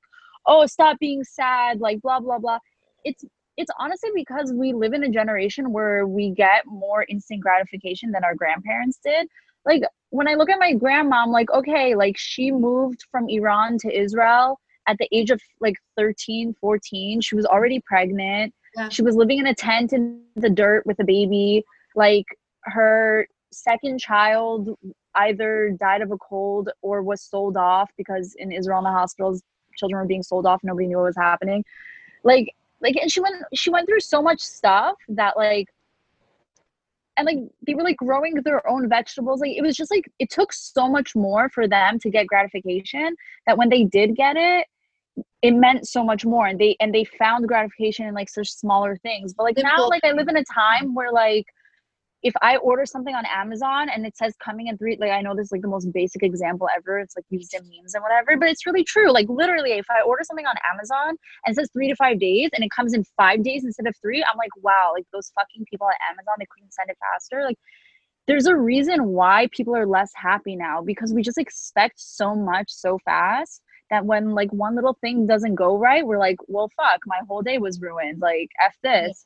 oh stop being sad like blah blah blah. It's it's honestly because we live in a generation where we get more instant gratification than our grandparents did. Like when i look at my grandma i'm like okay like she moved from iran to israel at the age of like 13 14 she was already pregnant. Yeah. she was living in a tent in the dirt with a baby. Like her second child either died of a cold or was sold off because in israel in the hospitals children were being sold off nobody knew what was happening. Like like and she went she went through so much stuff that like and like they were like growing their own vegetables. Like it was just like it took so much more for them to get gratification that when they did get it it meant so much more. And they and they found gratification in like such smaller things. But like now like i live in a time where like if I order something on Amazon and it says coming in three, like I know this is like the most basic example ever. It's like used in memes and whatever, but it's really true. Like literally, if I order something on Amazon and it says three to five days and it comes in five days instead of three, I'm like, wow, like those fucking people at Amazon, they couldn't send it faster. Like there's a reason why people are less happy now because we just expect so much so fast that when like one little thing doesn't go right, we're like, well, fuck, my whole day was ruined. Like, F this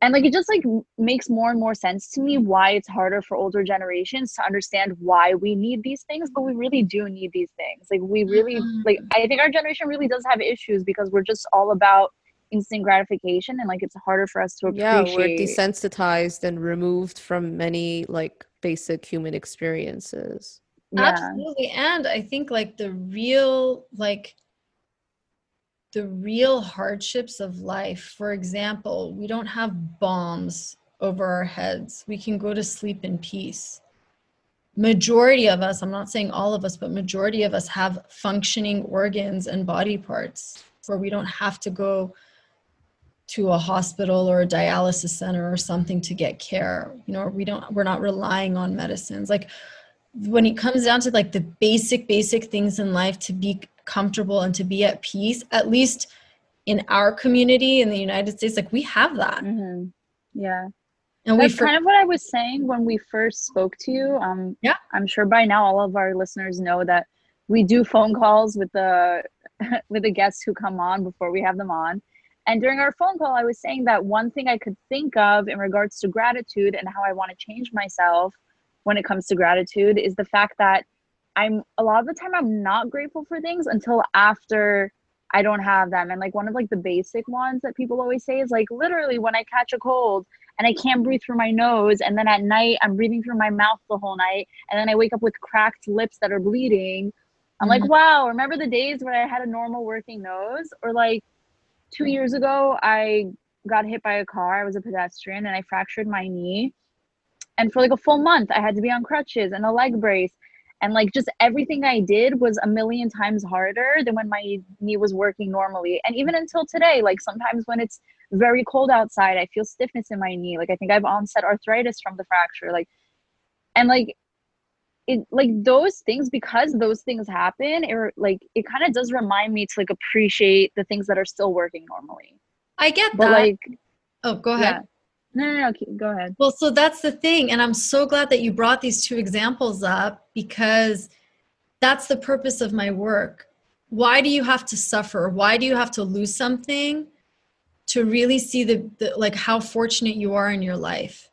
and like it just like makes more and more sense to me why it's harder for older generations to understand why we need these things but we really do need these things like we really mm-hmm. like i think our generation really does have issues because we're just all about instant gratification and like it's harder for us to appreciate yeah we're desensitized and removed from many like basic human experiences yeah. absolutely and i think like the real like the real hardships of life. For example, we don't have bombs over our heads. We can go to sleep in peace. Majority of us, I'm not saying all of us, but majority of us have functioning organs and body parts where we don't have to go to a hospital or a dialysis center or something to get care. You know, we don't we're not relying on medicines. Like when it comes down to like the basic basic things in life to be comfortable and to be at peace at least in our community in the united states like we have that. Mm-hmm. yeah. And that's for- kind of what i was saying when we first spoke to you. Um yeah. I'm sure by now all of our listeners know that we do phone calls with the with the guests who come on before we have them on. And during our phone call i was saying that one thing i could think of in regards to gratitude and how i want to change myself when it comes to gratitude is the fact that I'm a lot of the time I'm not grateful for things until after I don't have them. And like one of like the basic ones that people always say is like literally when I catch a cold and I can't breathe through my nose and then at night I'm breathing through my mouth the whole night and then I wake up with cracked lips that are bleeding. I'm mm-hmm. like, wow, remember the days when I had a normal working nose? Or like 2 years ago I got hit by a car. I was a pedestrian and I fractured my knee. And for like a full month I had to be on crutches and a leg brace and like just everything i did was a million times harder than when my knee was working normally. And even until today like sometimes when it's very cold outside i feel stiffness in my knee. Like i think i've onset arthritis from the fracture like and like it like those things because those things happen it like it kind of does remind me to like appreciate the things that are still working normally. I get but that. like oh go ahead. yeah. No, no, no, go ahead. Well, so that's the thing. And I'm so glad that you brought these two examples up because that's the purpose of my work. Why do you have to suffer? Why do you have to lose something to really see the, the like how fortunate you are in your life?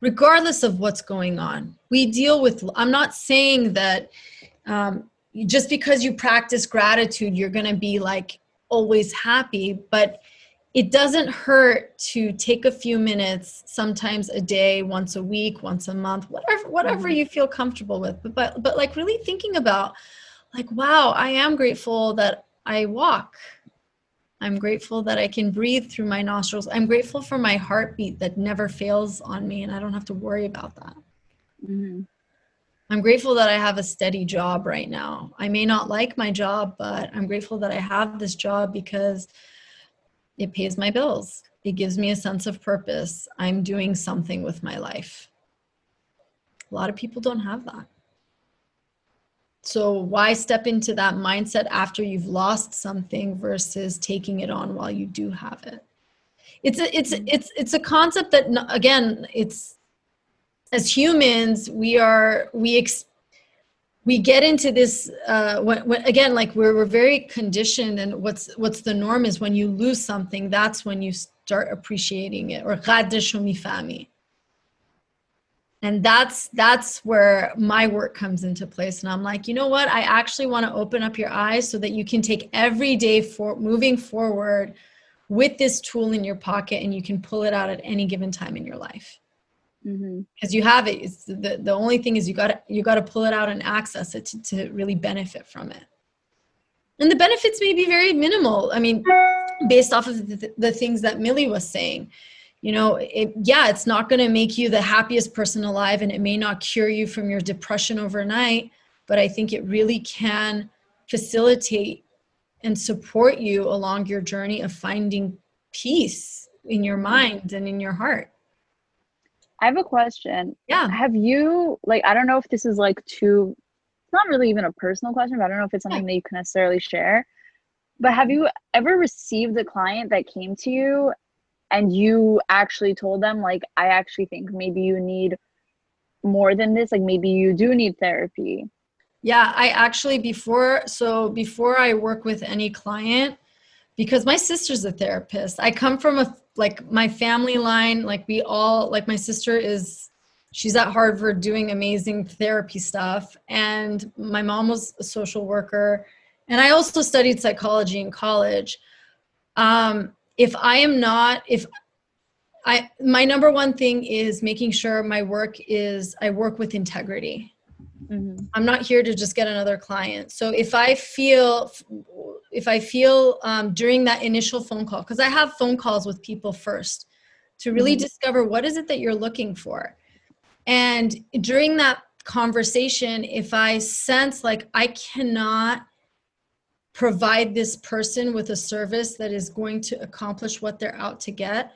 Regardless of what's going on, we deal with. I'm not saying that um, just because you practice gratitude, you're going to be like always happy, but it doesn't hurt to take a few minutes sometimes a day once a week once a month whatever whatever mm-hmm. you feel comfortable with. But, but but like really thinking about like wow i am grateful that i walk. I'm grateful that i can breathe through my nostrils. I'm grateful for my heartbeat that never fails on me and i don't have to worry about that. Mm-hmm. i'm grateful that i have a steady job right now. I may not like my job but i'm grateful that i have this job because it pays my bills. It gives me a sense of purpose. I'm doing something with my life. A lot of people don't have that. So, why step into that mindset after you've lost something versus taking it on while you do have it? It's a, it's it's it's a concept that again, it's as humans we are we ex, we get into this uh, when, when, again like we're, we're very conditioned and what's what's the norm is when you lose something that's when you start appreciating it or and that's that's where my work comes into place and i'm like you know what? I actually want to open up your eyes so that you can take every day for moving forward with this tool in your pocket and you can pull it out at any given time in your life because mm-hmm. you have it it's the, the only thing is you got to you got to pull it out and access it to, to really benefit from it and the benefits may be very minimal i mean based off of the, the things that millie was saying you know it, yeah it's not going to make you the happiest person alive and it may not cure you from your depression overnight but i think it really can facilitate and support you along your journey of finding peace in your mind and in your heart. I have a question. Yeah. Have you like I don't know if this is like too it's not really even a personal question, but I don't know if it's something that you can necessarily share. But have mm-hmm. you ever received a client that came to you and you actually told them like I actually think maybe you need more than this, like maybe you do need therapy? Yeah, I actually before so before I work with any client because my sister's a therapist. I come from a like my family line like we all like my sister is she's at Harvard doing amazing therapy stuff and my mom was a social worker and I also studied psychology in college. Um if I am not if I my number one thing is making sure my work is I work with integrity Mm-hmm. I'm not here to just get another client. So if I feel, if I feel um, during that initial phone call, because I have phone calls with people first to really mm-hmm. discover what is it that you're looking for. And during that conversation, if I sense like I cannot provide this person with a service that is going to accomplish what they're out to get,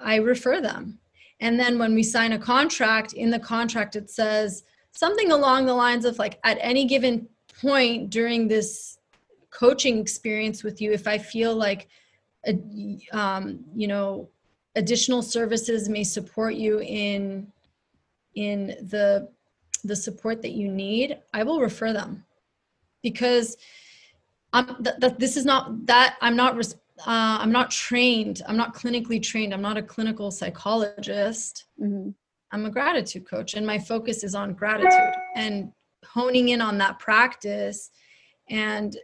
I refer them. And then when we sign a contract, in the contract it says, something along the lines of like at any given point during this coaching experience with you if i feel like um, you know additional services may support you in in the the support that you need i will refer them because i'm th- th- this is not that i'm not res- uh, i'm not trained i'm not clinically trained i'm not a clinical psychologist mm-hmm. I'm a gratitude coach and my focus is on gratitude and honing in on that practice and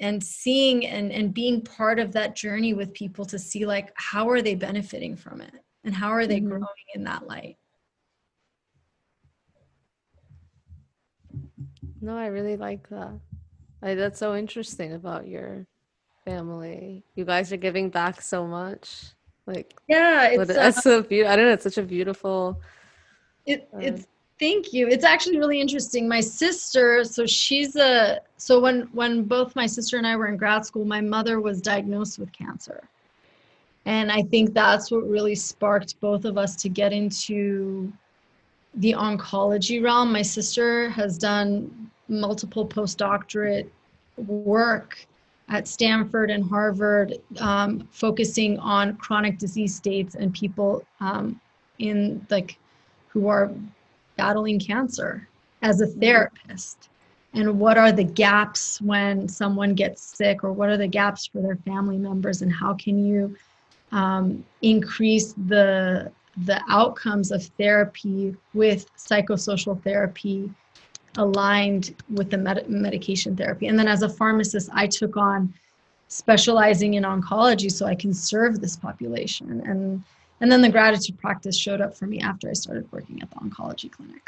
and seeing and and being part of that journey with people to see like how are they benefiting from it and how are they mm-hmm. growing in that light? No i really like that. That's so interesting about your family. You guys are giving back so much like yeah, it's that's uh, so beautiful. I don't know. It's such a beautiful. It, uh, it's thank you. It's actually really interesting. My sister, so she's a so when when both my sister and I were in grad school, my mother was diagnosed with cancer. And I think that's what really sparked both of us to get into the oncology realm. My sister has done multiple postdoctorate work at Stanford and Harvard, um, focusing on chronic disease states and people um, in like who are battling cancer as a therapist. And what are the gaps when someone gets sick, or what are the gaps for their family members, and how can you um, increase the the outcomes of therapy with psychosocial therapy aligned with the med- medication therapy. And then as a pharmacist, I took on specializing in oncology so I can serve this population. And and then the gratitude practice showed up for me after I started working at the oncology clinic.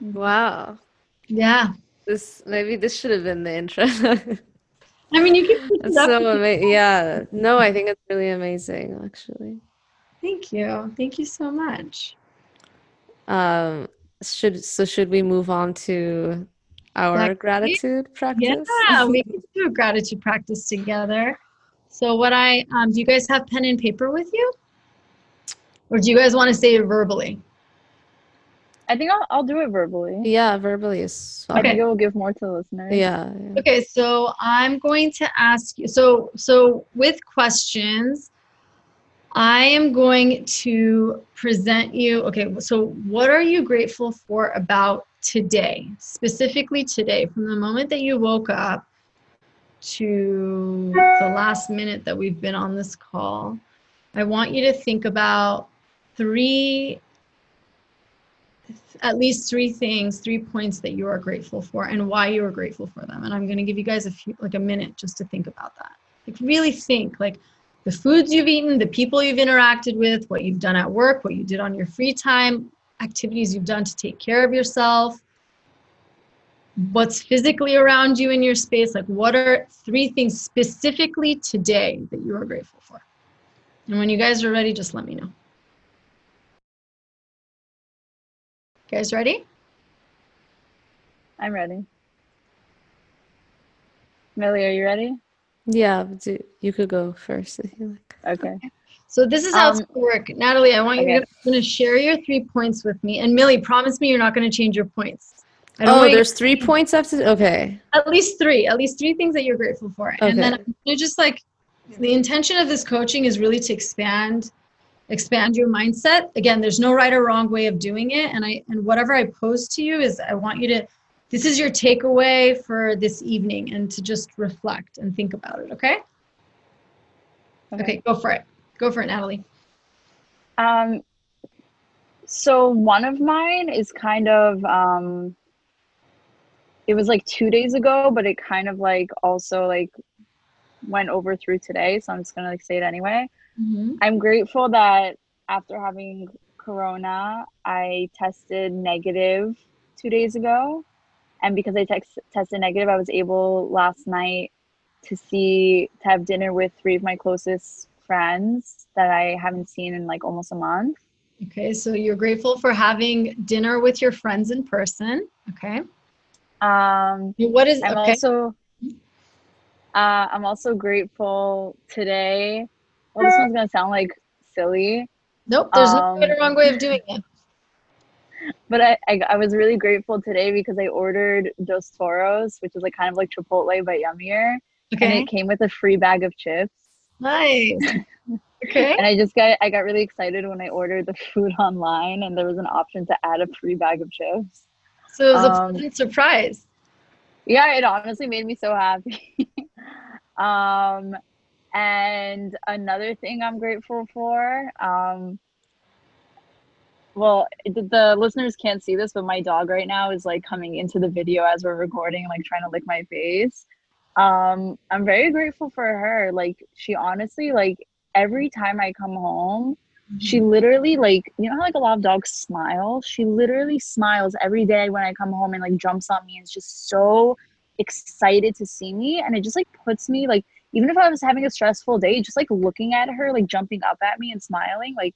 Wow. Yeah. This maybe this should have been the intro. I mean, you can. That's so amazing. Yeah. No, I think it's really amazing, actually. Thank you. Thank you so much. Um, should so should we move on to our gratitude practice? Yeah, we can do a gratitude practice together. So what I um, do you guys have pen and paper with you? Or do you guys want to say it verbally? I think I'll, I'll do it verbally. Yeah, verbally is fine. I think it will give more to the listeners. Yeah, yeah. Okay, so I'm going to ask you. So so with questions, I am going to present you. Okay, so what are you grateful for about today? Specifically today, from the moment that you woke up to the last minute that we've been on this call, I want you to think about three, at least three things, three points that you are grateful for and why you are grateful for them. And I'm going to give you guys a few, like a minute just to think about that. Like, really think, like, the foods you've eaten, the people you've interacted with, what you've done at work, what you did on your free time, activities you've done to take care of yourself, what's physically around you in your space. Like, what are three things specifically today that you are grateful for? And when you guys are ready, just let me know. You guys ready? I'm ready. Millie, are you ready? Yeah, do, you could go first if you like. Okay. So this is how Um, it's going to work. Natalie, I want you okay. to, to share your three points with me. And Millie, promise me you're not going to change your points. I don't Oh, want you- there's three points after. Okay. at least three, at least three things that you're grateful for. And then Okay. I'm gonna just like the intention of this coaching is really to expand expand your mindset. Again, there's no right or wrong way of doing it. And I and whatever I pose to you is I want you to this is your takeaway for this evening and to just reflect and think about it, okay? Okay, go for it. Go for it, Natalie. Um, so one of mine is kind of um, it was like two days ago, but it kind of like also like went over through today. So I'm just gonna like say it anyway. Mm-hmm. I'm grateful that after having corona, I tested negative two days ago, and because I tex- tested negative, I was able last night to see to have dinner with three of my closest friends that I haven't seen in like almost a month. Okay, so you're grateful for having dinner with your friends in person. Okay. Um, What is I'm okay? also uh, I'm also grateful today. Well, this one's gonna sound like silly, Nope, there's no um, right or wrong way of doing it. But I, I I was really grateful today because I ordered Dos Toros, which is like kind of like Chipotle but yummier, and it came with a free bag of chips. Nice. Okay. And I just got I got really excited when I ordered the food online, and there was an option to add a free bag of chips. So it was a um, pleasant surprise. yeah it honestly made me so happy um and another thing i'm grateful for um well the, the listeners can't see this but my dog right now is like coming into the video as we're recording like trying to lick my face. Um i'm very grateful for her. Like she honestly like every time i come home she literally like you know how like a lot of dogs smile? She literally smiles every day when i come home and like jumps on me and is just so excited to see me. And it just like puts me like even if i was having a stressful day just like looking at her like jumping up at me and smiling like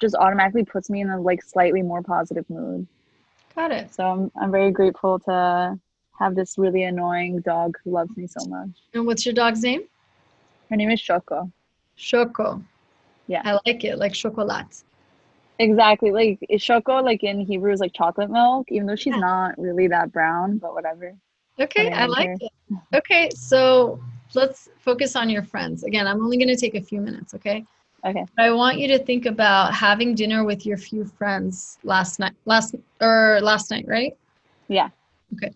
just automatically puts me in a like slightly more positive mood Got it. so i'm, I'm very grateful to have this really annoying dog who loves me so much And what's your dog's name? her name is shoko Choco. Yeah. I like it, like chocolate. exactly like is shoko like in hebrew is like chocolate milk even though she's Yeah. not really that brown but whatever Okay, Yeah, I like okay. it. Okay, so let's focus on your friends. Again, I'm only going to take a few minutes, okay? Okay I want you to think about having dinner with your few friends last night, last or last night, right? Yeah. Okay.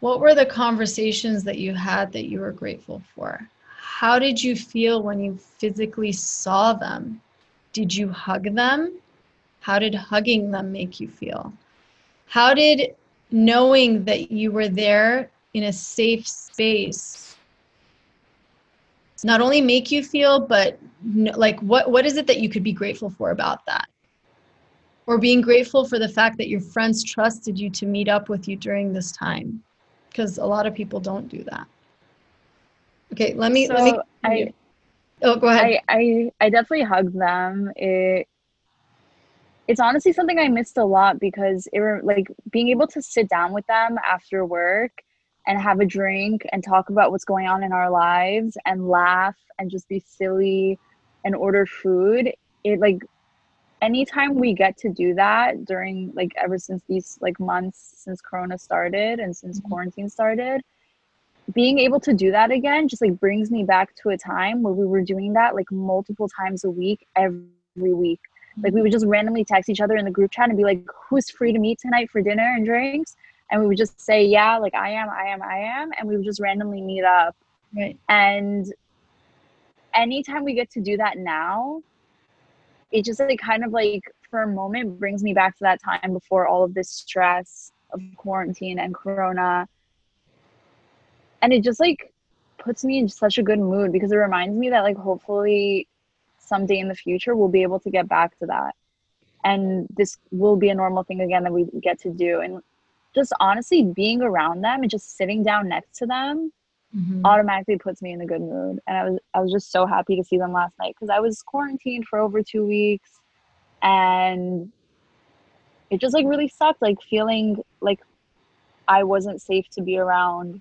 What were the conversations that you had that you were grateful for? How did you feel when you physically saw them? Did you hug them? How did hugging them make you feel? How did knowing that you were there in a safe space not only make you feel but like what what is it that you could be grateful for about that? Or being grateful for the fact that your friends trusted you to meet up with you during this time? Because a lot of people don't do that. Okay let me let me I, oh go ahead. I, I, I definitely hugged them. It, it's honestly something I missed a lot because it were like being able to sit down with them after work and have a drink and talk about what's going on in our lives and laugh and just be silly and order food. It like anytime we get to do that during like ever since these like months since Corona started and since Mhm. quarantine started, being able to do that again just like brings me back to a time where we were doing that like multiple times a week every week like we would just randomly text each other in the group chat and be like who's free to meet tonight for dinner and drinks and we would just say yeah like i am i am i am and we would just randomly meet up. Right. And anytime we get to do that now it just like kind of like for a moment brings me back to that time before all of this stress of quarantine and corona. And it just like puts me in such a good mood because it reminds me that like hopefully someday in the future we'll be able to get back to that. And this will be a normal thing again that we get to do. And just honestly being around them and just sitting down next to them Mhm. automatically puts me in a good mood and i was i was just so happy to see them last night because i was quarantined for over two weeks and it just like really sucked like feeling like I wasn't safe to be around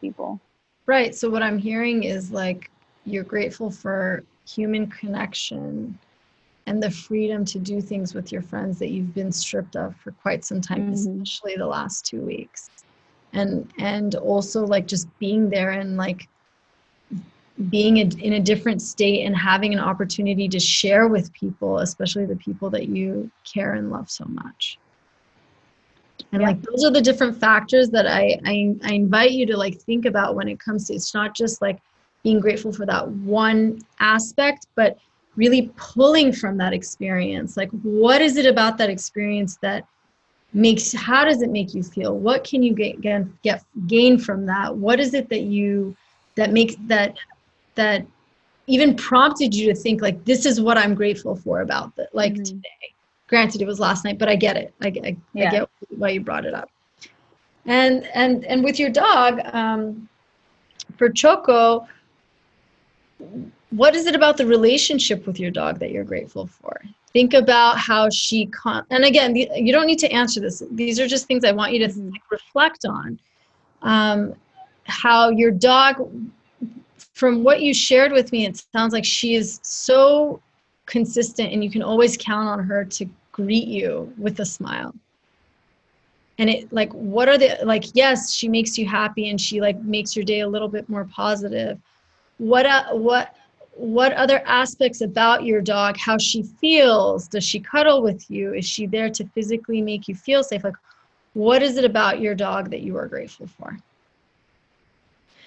people. Right. So what I'm hearing is like you're grateful for human connection and the freedom to do things with your friends that you've been stripped of for quite some time, mm-hmm. especially the last two weeks. And and also like just being there and like being a, in a different state and having an opportunity to share with people, especially the people that you care and love so much. And yeah. like those are the different factors that I, I I invite you to like think about when it comes to it's not just like being grateful for that one aspect, but really pulling from that experience. Like what is it about that experience that makes how does it make you feel? What can you get get, get gain from that? What is it that you that makes that that even prompted you to think like this is what I'm grateful for about that like mm-hmm. today granted it was last night but i get it i, I, yeah. I get why you brought it up and and and with your dog um, for choco what is it about the relationship with your dog that you're grateful for? Think about how she con- and again the, you don't need to answer this. These are just things i want you to mm-hmm. reflect on. Um, how your dog from what you shared with me it sounds like she is so consistent and you can always count on her to greet you with a smile. And it like what are the like yes she makes you happy and she like makes your day a little bit more positive. What uh, what what other aspects about your dog how she feels does she cuddle with you is she there to physically make you feel safe like what is it about your dog that you are grateful for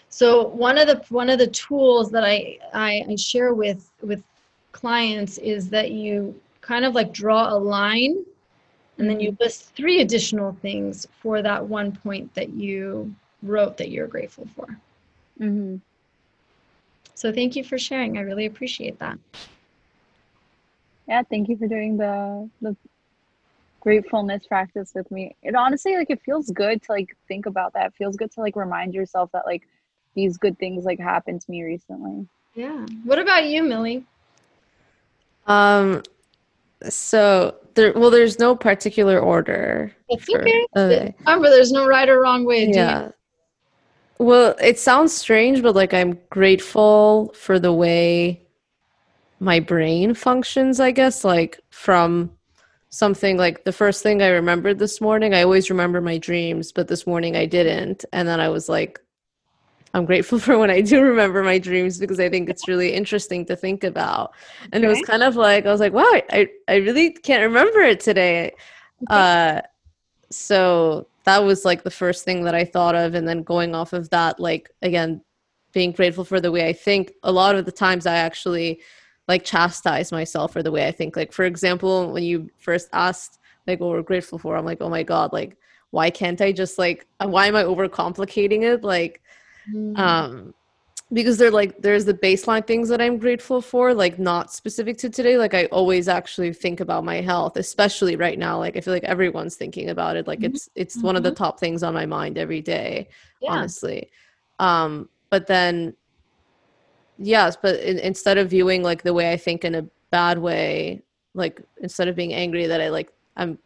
so one of the one of the tools that I, I, I share with with clients is that you kind of like draw a line and then you mm-hmm. list three additional things for that one point that you wrote that you're grateful for. Mm-hmm. So thank you for sharing. I really appreciate that. Yeah, thank you for doing the the gratefulness practice with me. It honestly like it feels good to like think about that. It feels good to like remind yourself that like these good things like happened to me recently. Yeah. What about you, Millie? Um, so there, well, there's no particular order. It's for, okay. okay. Remember, there's no right or wrong way. Yeah. Well, it sounds strange, but like I'm grateful for the way my brain functions. I guess like from something like the first thing I remembered this morning. I always remember my dreams, but this morning I didn't, and then I was like, I'm grateful for when I do remember my dreams because I think it's really interesting to think about. And okay. it was kind of like I was like, wow, I I really can't remember it today. Okay. Uh, so that was like the first thing that I thought of, and then going off of that, like again, being grateful for the way I think. A lot of the times, I actually like chastise myself for the way I think. Like for example, when you first asked like what we're grateful for, I'm like, oh my god, like why can't I just like why am I overcomplicating it? Like mm. um because they're like there's the baseline things that i'm grateful for like not specific to today like i always actually think about my health especially right now like i feel like everyone's thinking about it like mm-hmm. it's it's mm-hmm. one of the mm-hmm. top things on my mind every day yeah. honestly um but then yes but in, instead of viewing like the way i think in a bad way like instead of being angry that i like i'm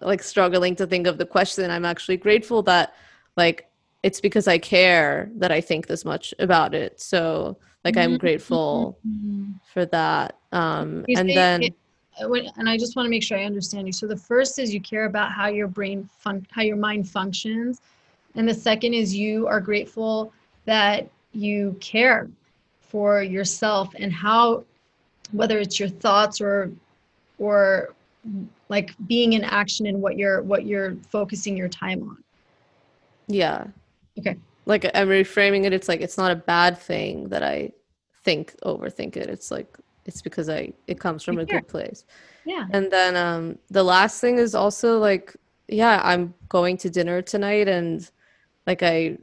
like struggling to think of the question i'm actually grateful that like it's because I care that I think this much about it. So like I'm mm-hmm. grateful mm-hmm. for that. Um, and then it, and I just want to make sure I understand you. So the first is you care about how your brain fun how your mind functions, and the second is you are grateful that you care for yourself and how whether it's your thoughts or or like being in action and what you're what you're focusing your time on. Yeah. Okay. Like I'm reframing it. It's like it's not a bad thing that I think overthink it. It's like it's because I it comes from a good place. Yeah. And then um the last thing is also like yeah, I'm going to dinner tonight and like I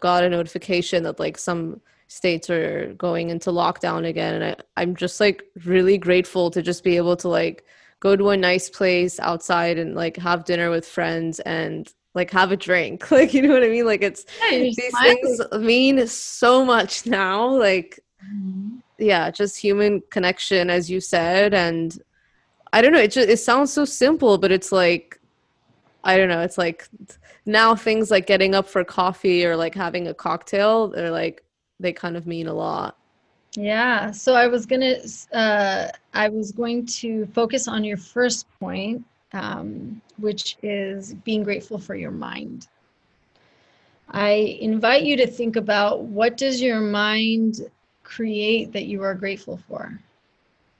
got a notification that like some states are going into lockdown again and I, I'm just like really grateful to just be able to like go to a nice place outside and like have dinner with friends and like have a drink like you know what i mean like it's yeah, these smiling. things mean so much now like mm-hmm. yeah just human connection as you said and i don't know it just it sounds so simple but it's like I don't know. It's like now things like getting up for coffee or like having a cocktail, they're like they kind of mean a lot. Yeah. So I was gonna uh, I was going to focus on your first point, um, which is being grateful for your mind. I invite you to think about what does your mind create that you are grateful for.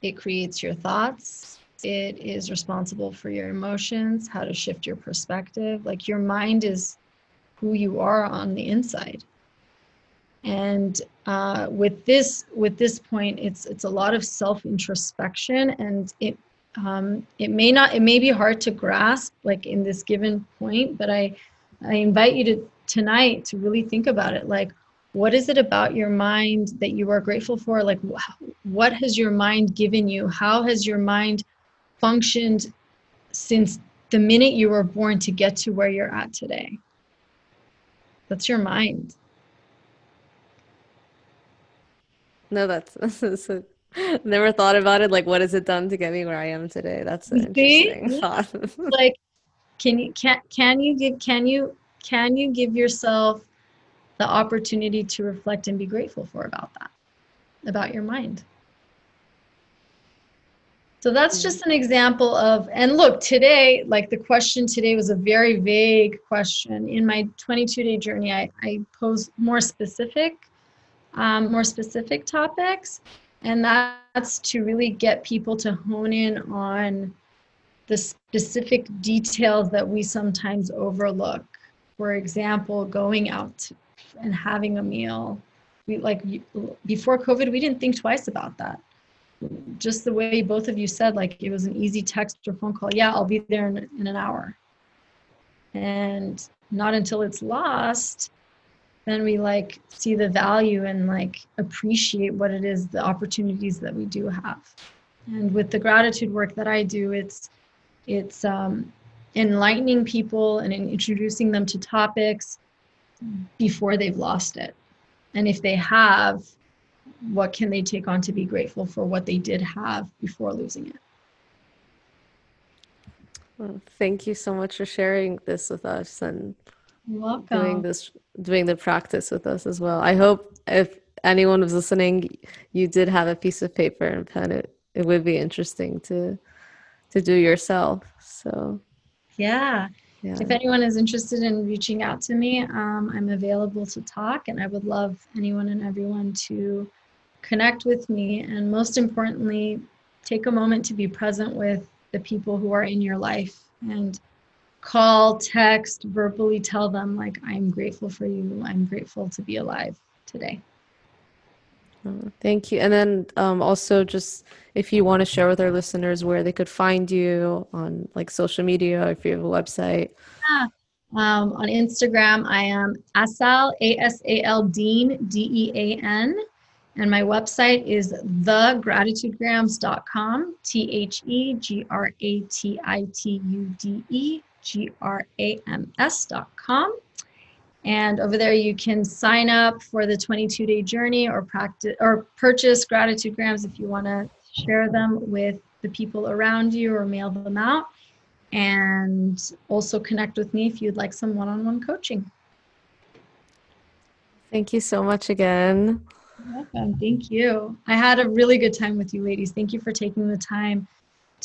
It creates your thoughts. It is responsible for your emotions, how to shift your perspective. Like your mind is who you are on the inside. And uh, with this, with this point, it's it's a lot of self introspection, and it um, it may not it may be hard to grasp like in this given point, but I I invite you to tonight to really think about it. Like, what is it about your mind that you are grateful for? Like, what has your mind given you? How has your mind functioned since the minute you were born to get to where you're at today? That's your mind. No, that's, that's a, never thought about it. Like, what has it done to get me where I am today? That's an interesting thought. like, can you can can you give can you can you give yourself the opportunity to reflect and be grateful for about that, about your mind? So that's just an example of, and look, today, like the question today was a very vague question. In my 22 day journey, I, I pose more specific, um, more specific topics. And that's to really get people to hone in on the specific details that we sometimes overlook for example, going out and having a meal. We like before COVID, we didn't think twice about that. Just the way both of you said, like it was an easy text or phone call. Yeah, I'll be there in, in an hour. And not until it's lost, then we like see the value and like appreciate what it is, the opportunities that we do have. And with the gratitude work that I do, it's it's um, enlightening people and introducing them to topics before they've lost it. And if they have, what can they take on to be grateful for what they did have before losing it? Well, thank you so much for sharing this with us and welcome. doing this doing the practice with us as well. I hope if anyone was listening, you did have a piece of paper and pen. It it would be interesting to to do yourself. So yeah. yeah. If anyone is interested in reaching out to me, um, I'm available to talk, and I would love anyone and everyone to connect with me. And most importantly, take a moment to be present with the people who are in your life and call, text, verbally tell them, like, I'm grateful for you. I'm grateful to be alive today. Oh, thank you. And then um, also, just if you want to share with our listeners where they could find you on like social media, if you have a website. Yeah. Um, on Instagram, I am Asal, A S A L Dean, D E A N. And my website is thegratitudegrams.com, T H E G R A T I T U D E G R A M S.com. And over there, you can sign up for the 22 day journey or practice or purchase gratitude grams if you want to share them with the people around you or mail them out. And also connect with me if you'd like some one on one coaching. Thank you so much again. You're welcome. Thank you. I had a really good time with you, ladies. Thank you for taking the time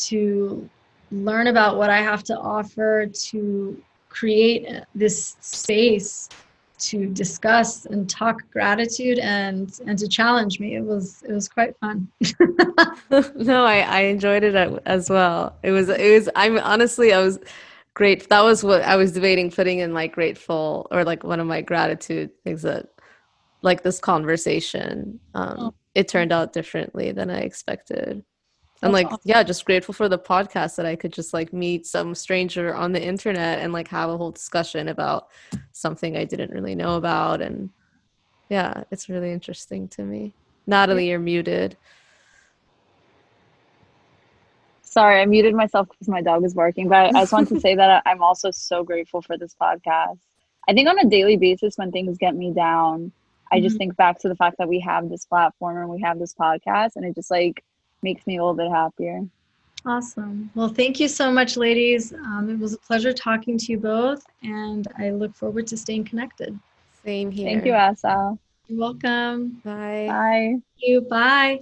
to learn about what I have to offer, to create this space to discuss and talk gratitude and and to challenge me. It was it was quite fun. No I, I enjoyed it as well. It was it was i'm honestly i was great that was what i was debating putting in like grateful or like one of my gratitude things that like this conversation um oh. it turned out differently than i expected and like awesome. yeah just grateful for the podcast that i could just like meet some stranger on the internet and like have a whole discussion about something i didn't really know about and yeah it's really interesting to me natalie you're muted sorry i muted myself because my dog is barking but i just want to say that i'm also so grateful for this podcast i think on a daily basis when things get me down i just mm-hmm. think back to the fact that we have this platform and we have this podcast and it just like makes me a little bit happier. Awesome. Well, thank you so much, ladies. Um, it was a pleasure talking to you both, and I look forward to staying connected. Same here. Thank you, Asa. You're welcome. Bye. Bye. Thank you. Bye.